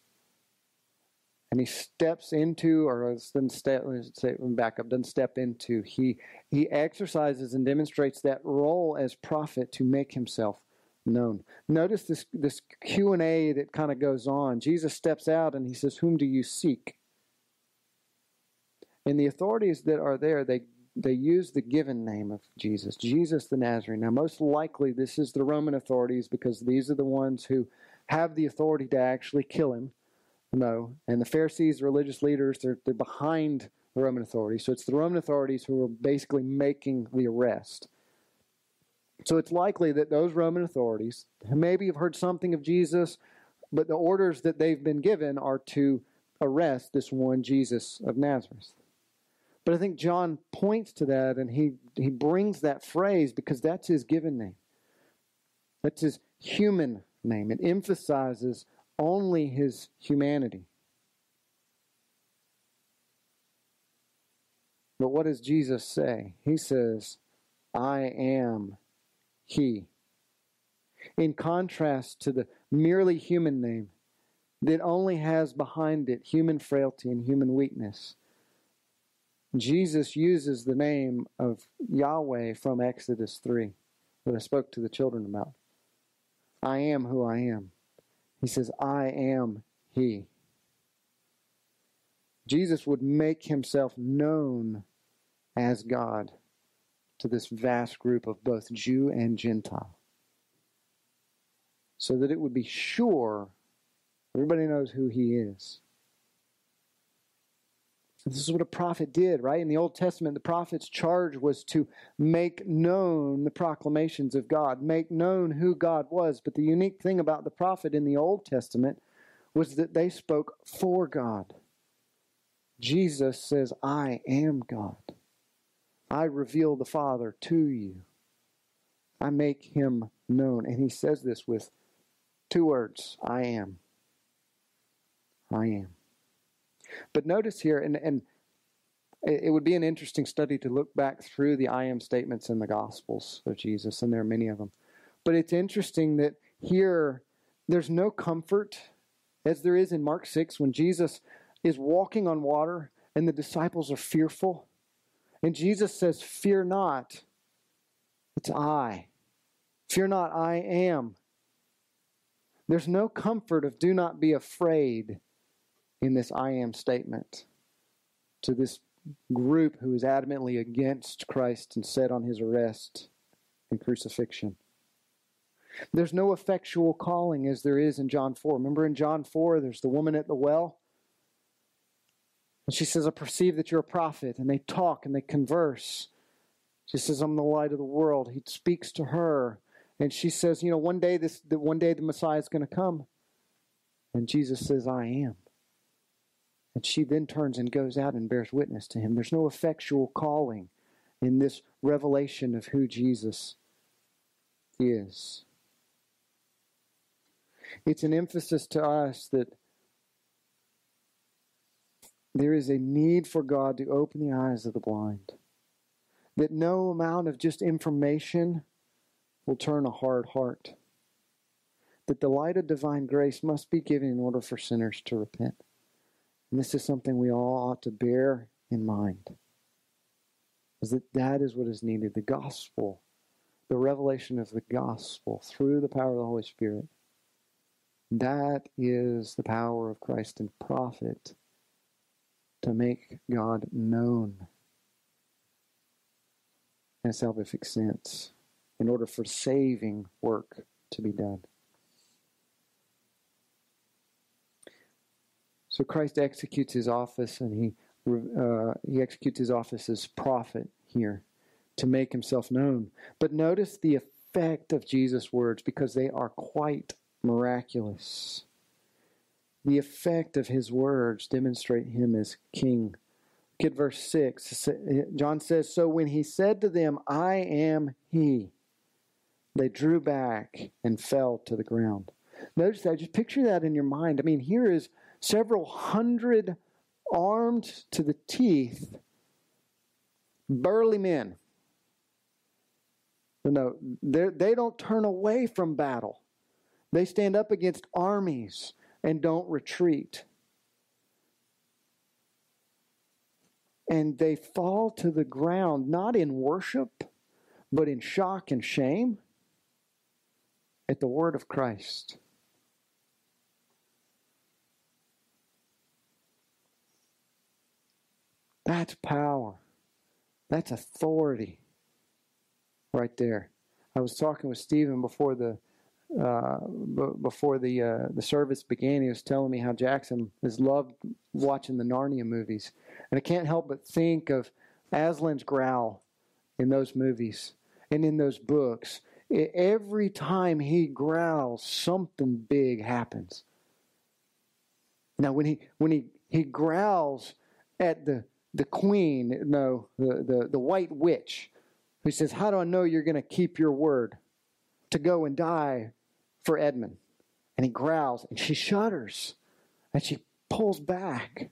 And he steps into, or doesn't step, say, back up, doesn't step into. He, he exercises and demonstrates that role as prophet to make himself known. Notice this, this Q&A that kind of goes on. Jesus steps out and he says, whom do you seek? And the authorities that are there, they they use the given name of Jesus, Jesus the Nazarene. Now, most likely, this is the Roman authorities because these are the ones who have the authority to actually kill him. No, and the Pharisees, the religious leaders, they're, they're behind the Roman authorities. So it's the Roman authorities who are basically making the arrest. So it's likely that those Roman authorities maybe have heard something of Jesus, but the orders that they've been given are to arrest this one Jesus of Nazareth. But I think John points to that and he, he brings that phrase because that's his given name. That's his human name. It emphasizes only his humanity. But what does Jesus say? He says, I am He. In contrast to the merely human name that only has behind it human frailty and human weakness, Jesus uses the name of Yahweh from Exodus 3 that I spoke to the children about. I am who I am. He says, I am He. Jesus would make himself known as God to this vast group of both Jew and Gentile. So that it would be sure everybody knows who he is. This is what a prophet did, right? In the Old Testament, the prophet's charge was to make known the proclamations of God, make known who God was. But the unique thing about the prophet in the Old Testament was that they spoke for God. Jesus says, I am God. I reveal the Father to you. I make him known. And he says this with two words I am. I am. But notice here, and, and it would be an interesting study to look back through the I am statements in the Gospels of Jesus, and there are many of them. But it's interesting that here there's no comfort as there is in Mark 6 when Jesus is walking on water and the disciples are fearful. And Jesus says, Fear not, it's I. Fear not, I am. There's no comfort of do not be afraid in this I am statement to this group who is adamantly against Christ and set on his arrest and crucifixion. There's no effectual calling as there is in John 4. Remember in John 4, there's the woman at the well? And she says, I perceive that you're a prophet. And they talk and they converse. She says, I'm the light of the world. He speaks to her. And she says, You know, one day this one day the Messiah is going to come. And Jesus says, I am. And she then turns and goes out and bears witness to him. There's no effectual calling in this revelation of who Jesus is. It's an emphasis to us that there is a need for God to open the eyes of the blind. That no amount of just information will turn a hard heart. That the light of divine grace must be given in order for sinners to repent. And this is something we all ought to bear in mind. Is that that is what is needed. The gospel, the revelation of the gospel through the power of the Holy Spirit That is the power of Christ and prophet to make God known in a salvific sense in order for saving work to be done. So Christ executes his office and he uh, he executes his office as prophet here to make himself known. But notice the effect of Jesus' words because they are quite miraculous. The effect of his words demonstrate him as king. Look at verse 6. John says, So when he said to them, I am he, they drew back and fell to the ground. Notice that. Just picture that in your mind. I mean, here is several hundred armed to the teeth, burly men. No, they don't turn away from battle. They stand up against armies and don't retreat. And they fall to the ground, not in worship, but in shock and shame at the word of Christ. That's power. That's authority right there. I was talking with Stephen before the uh, b- before the uh, the service began. He was telling me how Jackson has loved watching the Narnia movies, and I can't help but think of Aslan's growl in those movies and in those books. Every time he growls, something big happens. Now, when he when he he growls at the the queen, no, the, the, the white witch, who says, How do I know you're going to keep your word to go and die for Edmund? And he growls, and she shudders, and she pulls back.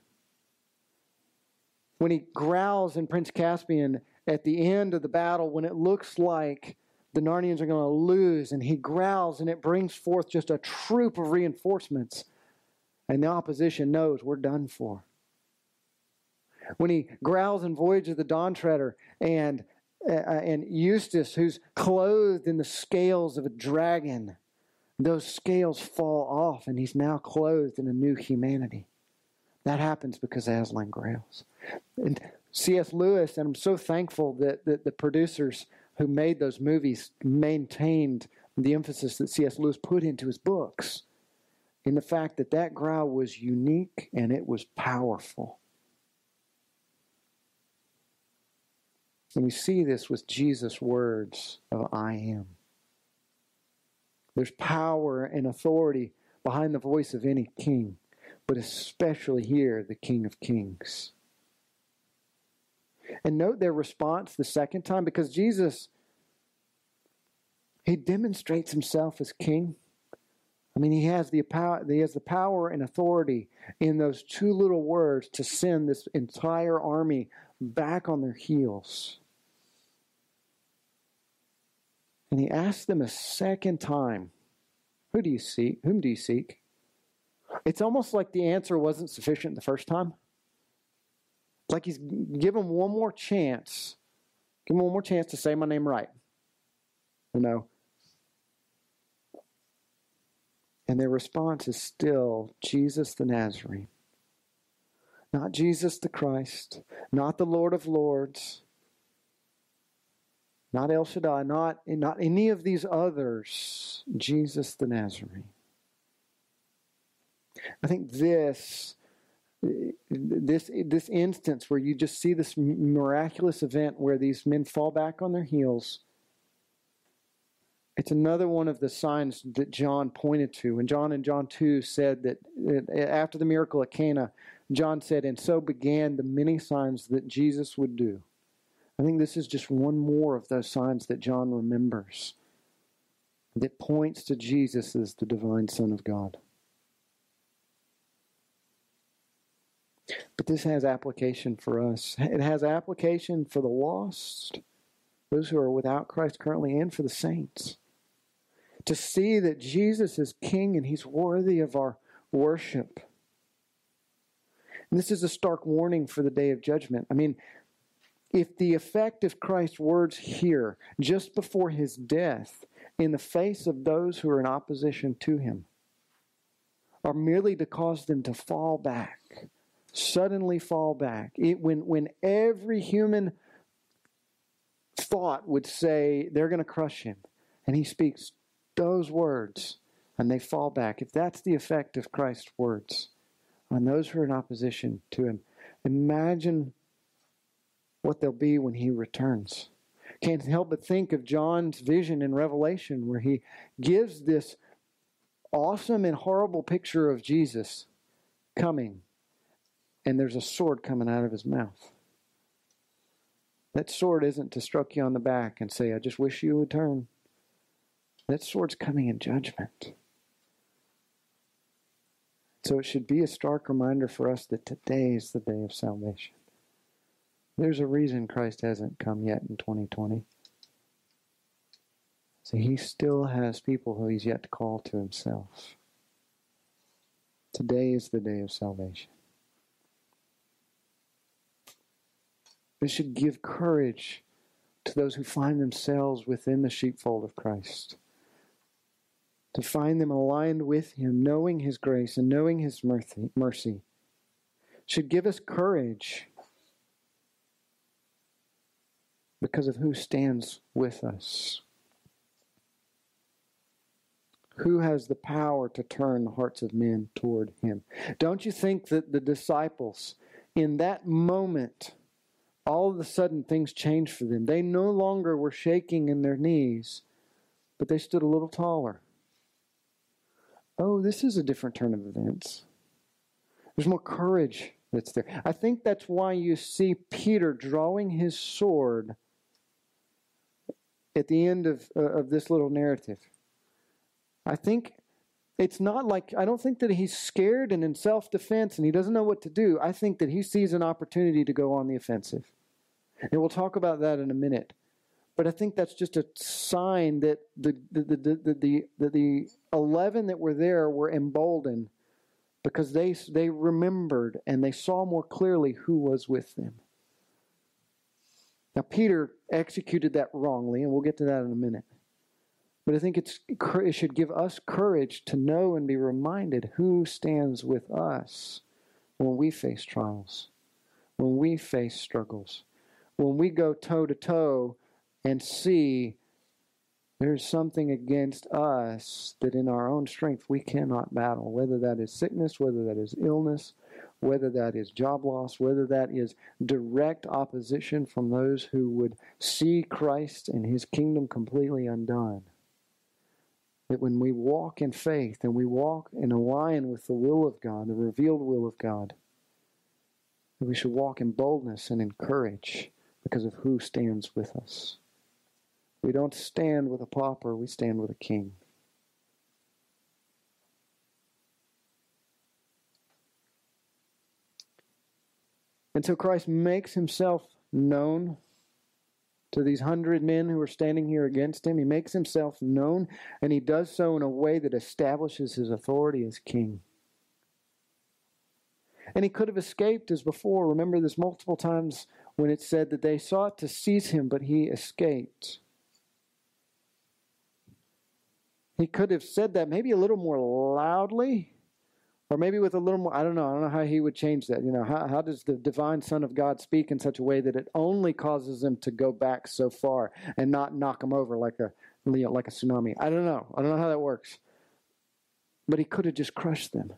When he growls in Prince Caspian at the end of the battle, when it looks like the Narnians are going to lose, and he growls, and it brings forth just a troop of reinforcements, and the opposition knows we're done for when he growls in Voyage of the Dawn Treader and uh, and Eustace, who's clothed in the scales of a dragon, those scales fall off, and he's now clothed in a new humanity. That happens because Aslan growls. And C.S. Lewis, and I'm so thankful that, that the producers who made those movies maintained the emphasis that C.S. Lewis put into his books in the fact that that growl was unique and it was powerful. And we see this with Jesus' words of I am. There's power and authority behind the voice of any king, but especially here, the King of Kings. And note their response the second time because Jesus, he demonstrates himself as king. I mean, he has the power, he has the power and authority in those two little words to send this entire army back on their heels. And he asked them a second time, Who do you seek? Whom do you seek? It's almost like the answer wasn't sufficient the first time. Like he's given one more chance. Give him one more chance to say my name right. You know. And their response is still Jesus the Nazarene. Not Jesus the Christ, not the Lord of Lords, not El Shaddai, not, not any of these others, Jesus the Nazarene. I think this, this, this instance where you just see this miraculous event where these men fall back on their heels, it's another one of the signs that John pointed to. And John in John 2 said that after the miracle at Cana, John said, And so began the many signs that Jesus would do. I think this is just one more of those signs that John remembers that points to Jesus as the divine Son of God. But this has application for us. It has application for the lost, those who are without Christ currently, and for the saints. To see that Jesus is King and He's worthy of our worship. And this is a stark warning for the day of judgment. I mean, if the effect of Christ's words here, just before his death, in the face of those who are in opposition to him, are merely to cause them to fall back, suddenly fall back. It, when, when every human thought would say they're going to crush him, and he speaks those words, and they fall back. If that's the effect of Christ's words on those who are in opposition to him, imagine what they'll be when he returns. Can't help but think of John's vision in Revelation where he gives this awesome and horrible picture of Jesus coming, and there's a sword coming out of his mouth. That sword isn't to stroke you on the back and say, I just wish you would turn. That sword's coming in judgment. So it should be a stark reminder for us that today is the day of salvation. There's a reason Christ hasn't come yet in 2020. So he still has people who he's yet to call to himself. Today is the day of salvation. This should give courage to those who find themselves within the sheepfold of Christ. To find them aligned with Him, knowing His grace and knowing His mercy, should give us courage because of who stands with us. Who has the power to turn the hearts of men toward him? Don't you think that the disciples, in that moment, all of a sudden things changed for them? They no longer were shaking in their knees, but they stood a little taller. Oh, this is a different turn of events. There's more courage that's there. I think that's why you see Peter drawing his sword at the end of, uh, of this little narrative. I think it's not like, I don't think that he's scared and in self defense and he doesn't know what to do. I think that he sees an opportunity to go on the offensive. And we'll talk about that in a minute. But I think that's just a sign that the, the, the, the, the, the, the 11 that were there were emboldened because they, they remembered and they saw more clearly who was with them. Now, Peter executed that wrongly, and we'll get to that in a minute. But I think it should give us courage to know and be reminded who stands with us when we face trials, when we face struggles, when we go toe to toe and see there's something against us that in our own strength we cannot battle, whether that is sickness, whether that is illness, whether that is job loss, whether that is direct opposition from those who would see Christ and his kingdom completely undone. That when we walk in faith and we walk in line with the will of God, the revealed will of God, that we should walk in boldness and in courage because of who stands with us. We don't stand with a pauper, we stand with a king. And so Christ makes himself known to these hundred men who are standing here against him. He makes himself known, and he does so in a way that establishes his authority as king. And he could have escaped as before. Remember this multiple times when it said that they sought to seize him, but he escaped. He could have said that maybe a little more loudly, or maybe with a little more, I don't know, I don't know how he would change that. You know, how, how does the divine Son of God speak in such a way that it only causes him to go back so far and not knock him over like a, you know, like a tsunami? I don't know. I don't know how that works. But he could have just crushed them.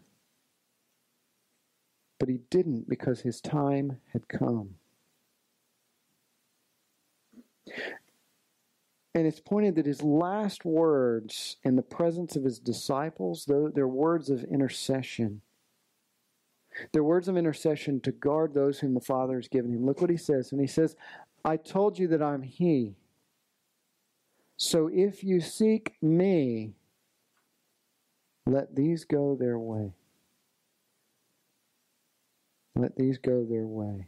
But he didn't because his time had come. And it's pointed that his last words in the presence of his disciples, though they're words of intercession. They're words of intercession to guard those whom the Father has given him. Look what he says. And he says, I told you that I'm he. So if you seek me, let these go their way. Let these go their way.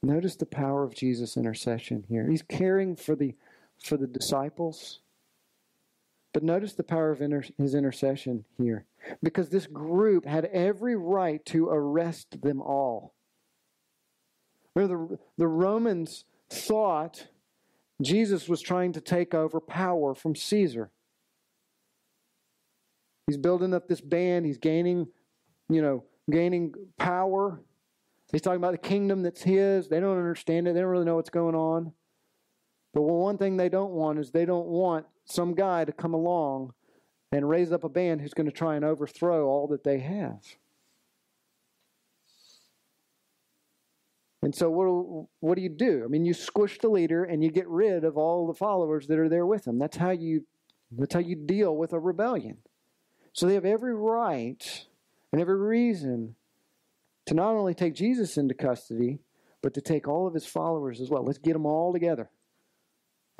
Notice the power of Jesus' intercession here. He's caring for the for the disciples. But notice the power of inter- his intercession here. Because this group had every right to arrest them all. Remember, the, the Romans thought Jesus was trying to take over power from Caesar. He's building up this band. He's gaining, you know, gaining power. He's talking about the kingdom that's his. They don't understand it. They don't really know what's going on. But one thing they don't want is they don't want some guy to come along and raise up a band who's going to try and overthrow all that they have. And so, what, what do you do? I mean, you squish the leader and you get rid of all the followers that are there with him. That's how you, that's how you deal with a rebellion. So they have every right and every reason to not only take Jesus into custody, but to take all of his followers as well. Let's get them all together.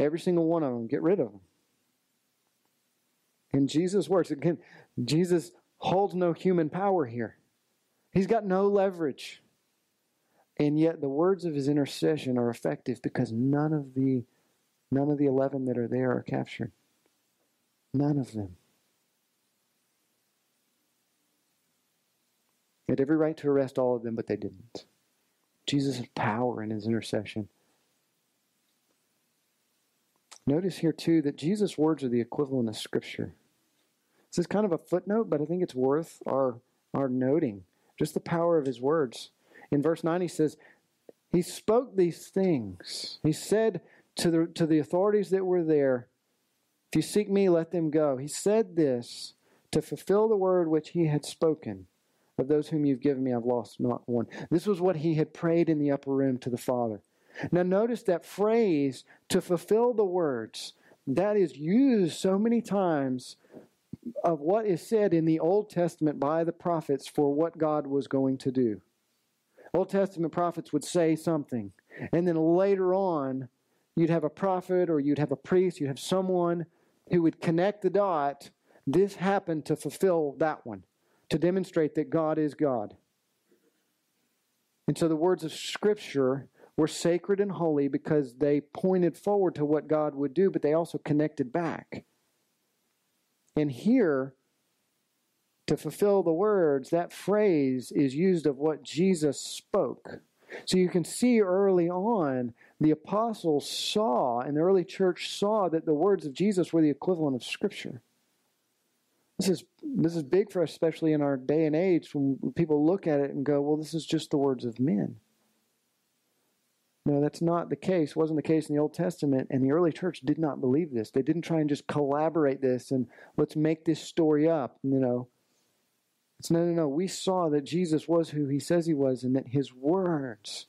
Every single one of them, get rid of them. And Jesus works. Again, Jesus holds no human power here. He's got no leverage. And yet the words of his intercession are effective because none of the none of the 11 that are there are captured. None of them. He had every right to arrest all of them, but they didn't. Jesus power in his intercession. Notice here, too, that Jesus' words are the equivalent of Scripture. This is kind of a footnote, but I think it's worth our, our noting. Just the power of his words. In verse 9, he says, He spoke these things. He said to the, to the authorities that were there, If you seek me, let them go. He said this to fulfill the word which he had spoken. Of those whom you've given me, I've lost not one. This was what he had prayed in the upper room to the Father. Now, notice that phrase, to fulfill the words, that is used so many times of what is said in the Old Testament by the prophets for what God was going to do. Old Testament prophets would say something, and then later on, you'd have a prophet or you'd have a priest, you'd have someone who would connect the dot. This happened to fulfill that one, to demonstrate that God is God. And so the words of Scripture were sacred and holy because they pointed forward to what God would do, but they also connected back. And here, to fulfill the words, that phrase is used of what Jesus spoke. So you can see early on, the apostles saw, and the early church saw that the words of Jesus were the equivalent of Scripture. This is, this is big for us, especially in our day and age, when people look at it and go, well, this is just the words of men. No, that's not the case. Wasn't the case in the Old Testament, and the early church did not believe this. They didn't try and just collaborate this and let's make this story up, you know. It's no, no, no. We saw that Jesus was who he says he was and that his words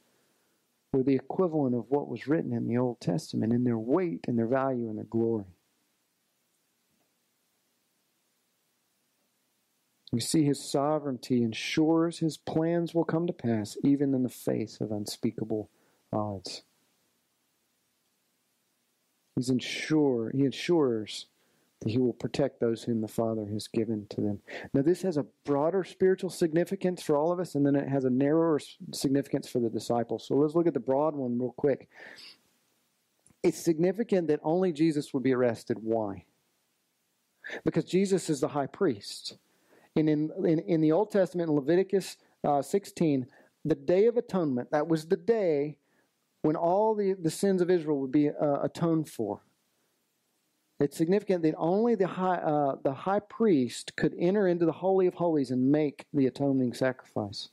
were the equivalent of what was written in the Old Testament in their weight and their value and their glory. We see his sovereignty ensures his plans will come to pass even in the face of unspeakable odds. He's ensure, he ensures that he will protect those whom the Father has given to them. Now, this has a broader spiritual significance for all of us, and then it has a narrower significance for the disciples. So let's look at the broad one real quick. It's significant that only Jesus would be arrested. Why? Because Jesus is the high priest. And in, in, in the Old Testament, in Leviticus uh, 16, the Day of Atonement, that was the day when all the, the sins of Israel would be uh, atoned for. It's significant that only the high, uh, the high priest could enter into the Holy of Holies and make the atoning sacrifice.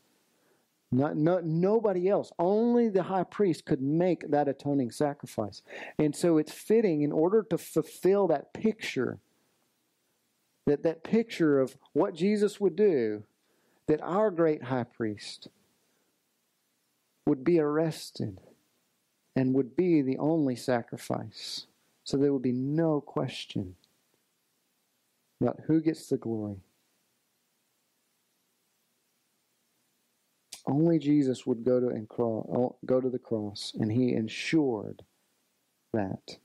Not, no, nobody else. Only the high priest could make that atoning sacrifice. And so it's fitting in order to fulfill that picture, that, that picture of what Jesus would do, that our great high priest would be arrested and would be the only sacrifice. So there would be no question about who gets the glory. Only Jesus would go to and crawl, oh, go to the cross, and he ensured that.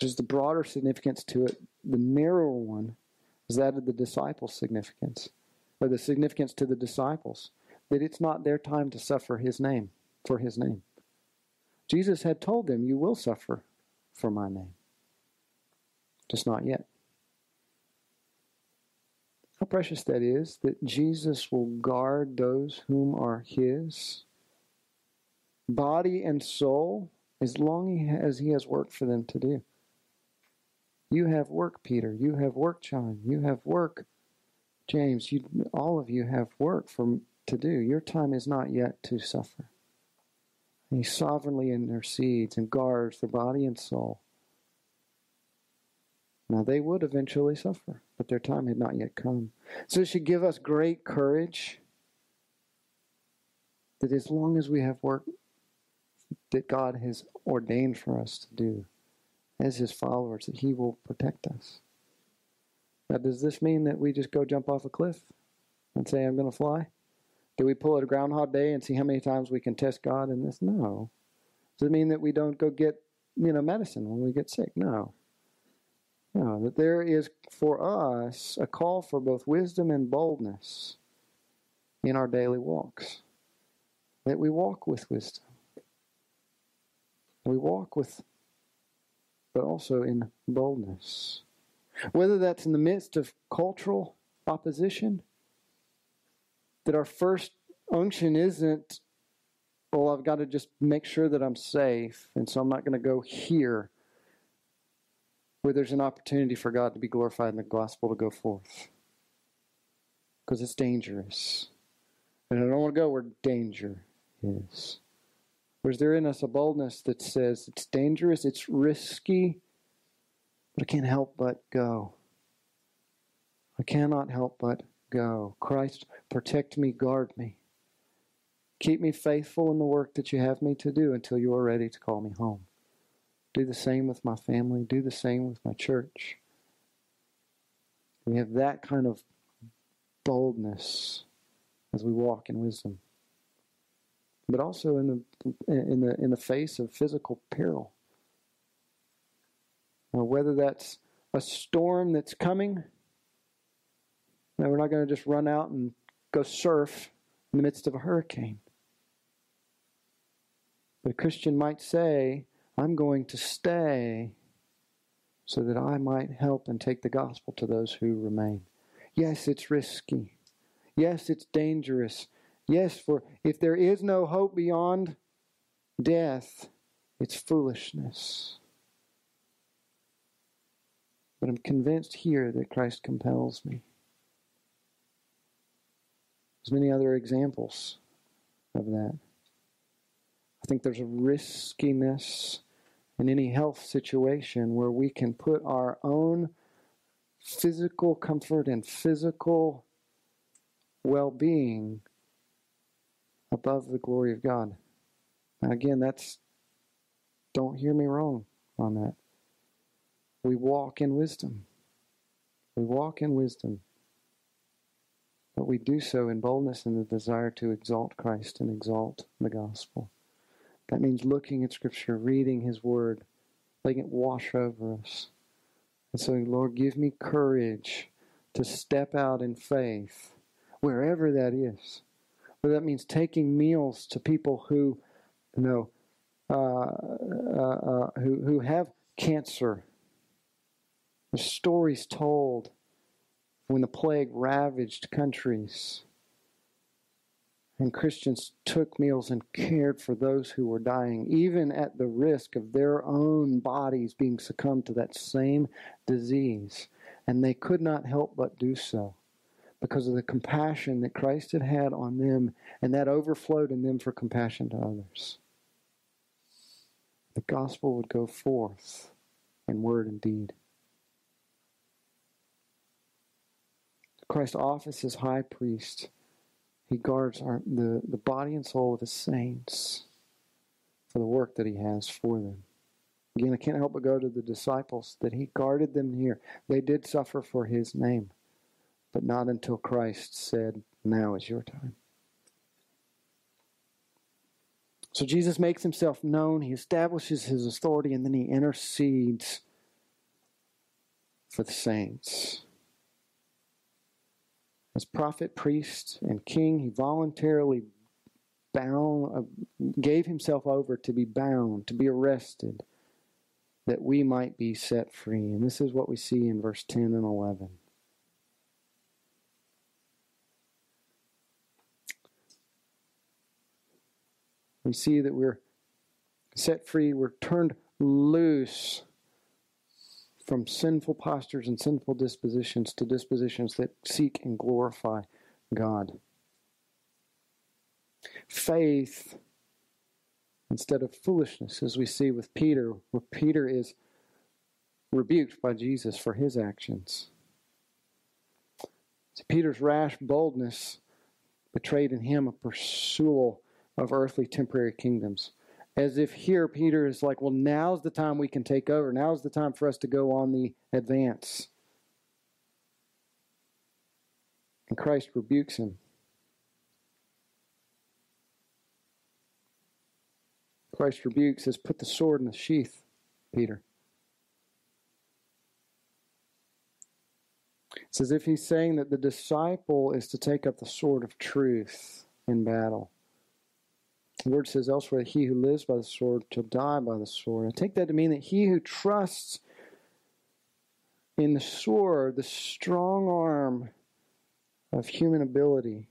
There's the broader significance to it. The narrower one is that of the disciples' significance, or the significance to the disciples, that it's not their time to suffer his name for his name. Jesus had told them, You will suffer for my name. Just not yet. How precious that is that Jesus will guard those whom are his, body and soul, as long as he has work for them to do. You have work, Peter. You have work, John. You have work, James. You, all of you have work for, to do. Your time is not yet to suffer. He sovereignly intercedes and guards their body and soul. Now, they would eventually suffer, but their time had not yet come. So it should give us great courage that as long as we have work that God has ordained for us to do as His followers, that He will protect us. Now, does this mean that we just go jump off a cliff and say, I'm going to fly? Do we pull it a Groundhog Day and see how many times we can test God in this? No. Does it mean that we don't go get, you know, medicine when we get sick? No. No, that there is for us a call for both wisdom and boldness in our daily walks. That we walk with wisdom. We walk with, but also in boldness. Whether that's in the midst of cultural opposition, that our first unction isn't, well, I've got to just make sure that I'm safe, and so I'm not going to go here where there's an opportunity for God to be glorified and the gospel to go forth. Because it's dangerous. And I don't want to go where danger is. Is there in us a boldness that says it's dangerous, it's risky, but I can't help but go? I cannot help but go. Christ, protect me, guard me. Keep me faithful in the work that you have me to do until you are ready to call me home. Do the same with my family. Do the same with my church. We have that kind of boldness as we walk in wisdom. But also in the in the in the face of physical peril. Whether that's a storm that's coming, now we're not going to just run out and go surf in the midst of a hurricane. But a Christian might say, I'm going to stay so that I might help and take the gospel to those who remain. Yes, it's risky. Yes, it's dangerous. Yes, for if there is no hope beyond death, it's foolishness. But I'm convinced here that Christ compels me. There's many other examples of that. I think there's a riskiness in any health situation where we can put our own physical comfort and physical well being above the glory of God. Now, again, that's, don't hear me wrong on that. We walk in wisdom. We walk in wisdom. But we do so in boldness and the desire to exalt Christ and exalt the gospel. That means looking at Scripture, reading His Word, letting it wash over us. And saying, Lord, give me courage to step out in faith, wherever that is. Whether that means taking meals to people who, you know, uh, uh, uh, who, who have cancer. The stories told when the plague ravaged countries. And Christians took meals and cared for those who were dying, even at the risk of their own bodies being succumbed to that same disease. And they could not help but do so because of the compassion that Christ had had on them, and that overflowed in them for compassion to others. The gospel would go forth in word and deed. Christ's office as high priest he guards our, the, the body and soul of his saints for the work that he has for them. Again, I can't help but go to the disciples that he guarded them here. They did suffer for his name, but not until Christ said, Now is your time. So Jesus makes himself known, he establishes his authority, and then he intercedes for the saints. As prophet, priest, and king, he voluntarily bound, uh, gave himself over to be bound, to be arrested, that we might be set free. And this is what we see in verse 10 and 11. We see that we're set free, we're turned loose from sinful postures and sinful dispositions to dispositions that seek and glorify God. Faith instead of foolishness, as we see with Peter, where Peter is rebuked by Jesus for his actions. So Peter's rash boldness betrayed in him a pursuit of earthly temporary kingdoms. As if here Peter is like, well, now's the time we can take over. Now's the time for us to go on the advance. And Christ rebukes him. Christ rebukes says, put the sword in the sheath, Peter. It's as if he's saying that the disciple is to take up the sword of truth in battle. The word says elsewhere, he who lives by the sword shall die by the sword. I take that to mean that he who trusts in the sword, the strong arm of human ability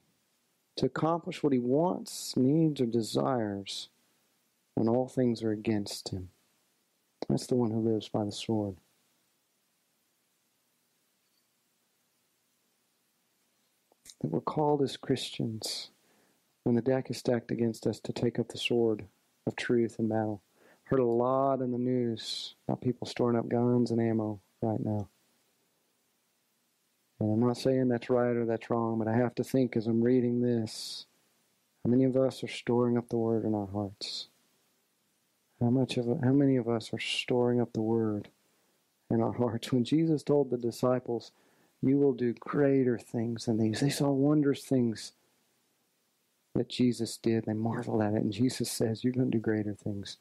to accomplish what he wants, needs, or desires when all things are against him. That's the one who lives by the sword. That we're called as Christians when the deck is stacked against us to take up the sword of truth in battle. Heard a lot in the news about people storing up guns and ammo right now. And I'm not saying that's right or that's wrong, but I have to think as I'm reading this how many of us are storing up the word in our hearts? How much of how many of us are storing up the word in our hearts? When Jesus told the disciples, "You will do greater things than these," they saw wondrous things that Jesus did. They marveled at it. And Jesus says, You're going to do greater things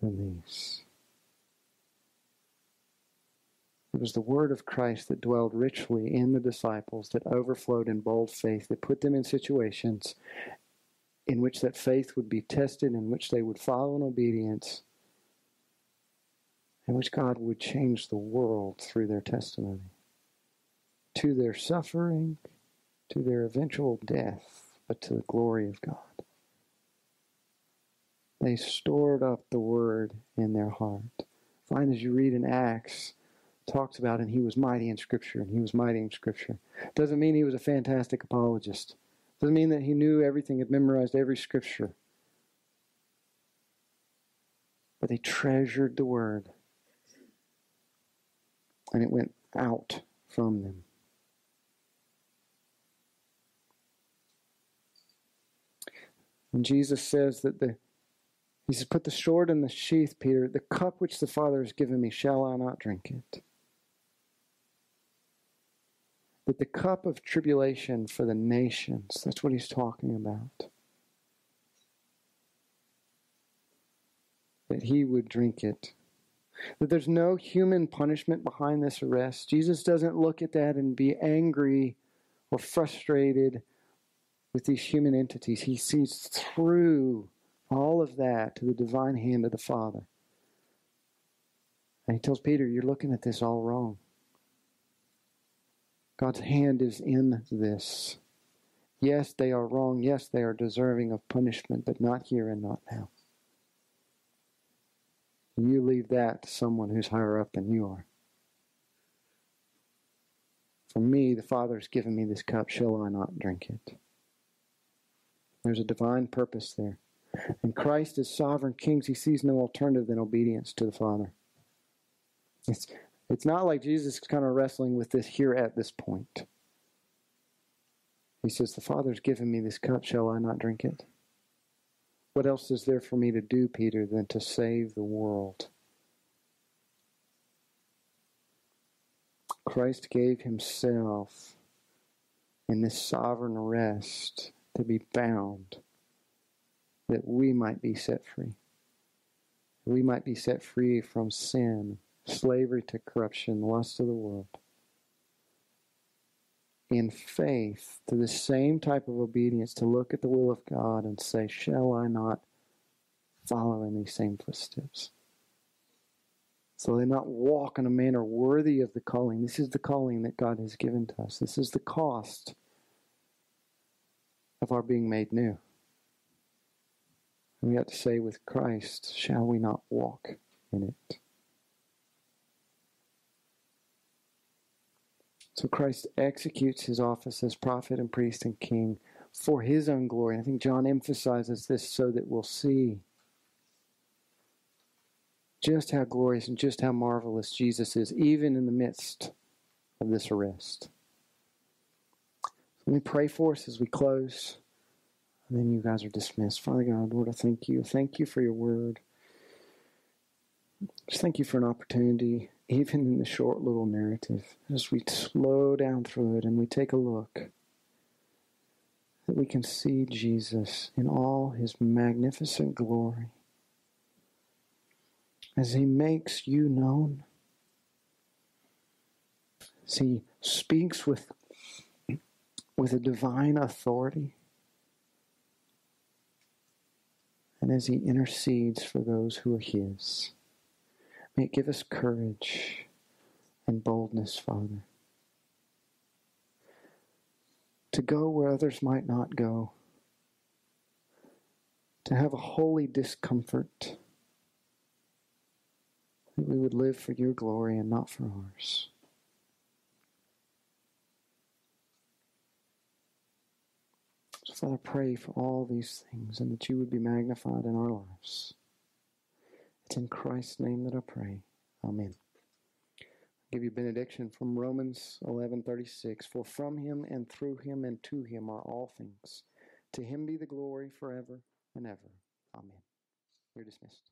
than these. It was the word of Christ that dwelled richly in the disciples, that overflowed in bold faith, that put them in situations in which that faith would be tested, in which they would follow in obedience, in which God would change the world through their testimony, to their suffering, to their eventual death but to the glory of God. They stored up the word in their heart. Find as you read in Acts, talks about and he was mighty in Scripture, and he was mighty in Scripture. Doesn't mean he was a fantastic apologist. Doesn't mean that he knew everything, had memorized every Scripture. But they treasured the word, and it went out from them. And Jesus says that the he says, Put the sword in the sheath, Peter. The cup which the Father has given me, shall I not drink it? That the cup of tribulation for the nations, that's what he's talking about. That he would drink it. That there's no human punishment behind this arrest. Jesus doesn't look at that and be angry or frustrated with these human entities. He sees through all of that to the divine hand of the Father. And he tells Peter, You're looking at this all wrong. God's hand is in this. Yes, they are wrong. Yes, they are deserving of punishment, but not here and not now. You leave that to someone who's higher up than you are. For me, the Father has given me this cup. Shall I not drink it? There's a divine purpose there. And Christ as sovereign king, he sees no alternative than obedience to the Father. It's, it's not like Jesus is kind of wrestling with this here at this point. He says, The Father's given me this cup, shall I not drink it? What else is there for me to do, Peter, than to save the world? Christ gave himself in this sovereign rest to be bound that we might be set free. We might be set free from sin, slavery to corruption, lust of the world. In faith, to the same type of obedience, to look at the will of God and say, Shall I not follow in these same footsteps? So they not walk in a manner worthy of the calling. This is the calling that God has given to us. This is the cost of our being made new. And we have to say with Christ, shall we not walk in it? So Christ executes his office as prophet and priest and king for his own glory. And I think John emphasizes this so that we'll see just how glorious and just how marvelous Jesus is, even in the midst of this arrest. Let me pray for us as we close, and then you guys are dismissed. Father God, Lord, I thank you. Thank you for your word. Just thank you for an opportunity, even in the short little narrative, as we slow down through it and we take a look, that we can see Jesus in all his magnificent glory as he makes you known, as he speaks with, with a divine authority, and as he intercedes for those who are his. May it give us courage and boldness, Father, to go where others might not go, to have a holy discomfort, that we would live for your glory and not for ours. So, Father, pray for all these things and that you would be magnified in our lives. It's in Christ's name that I pray. Amen. I'll give you benediction from Romans 11:36. For from him and through him and to him are all things. To him be the glory forever and ever. Amen. You're dismissed.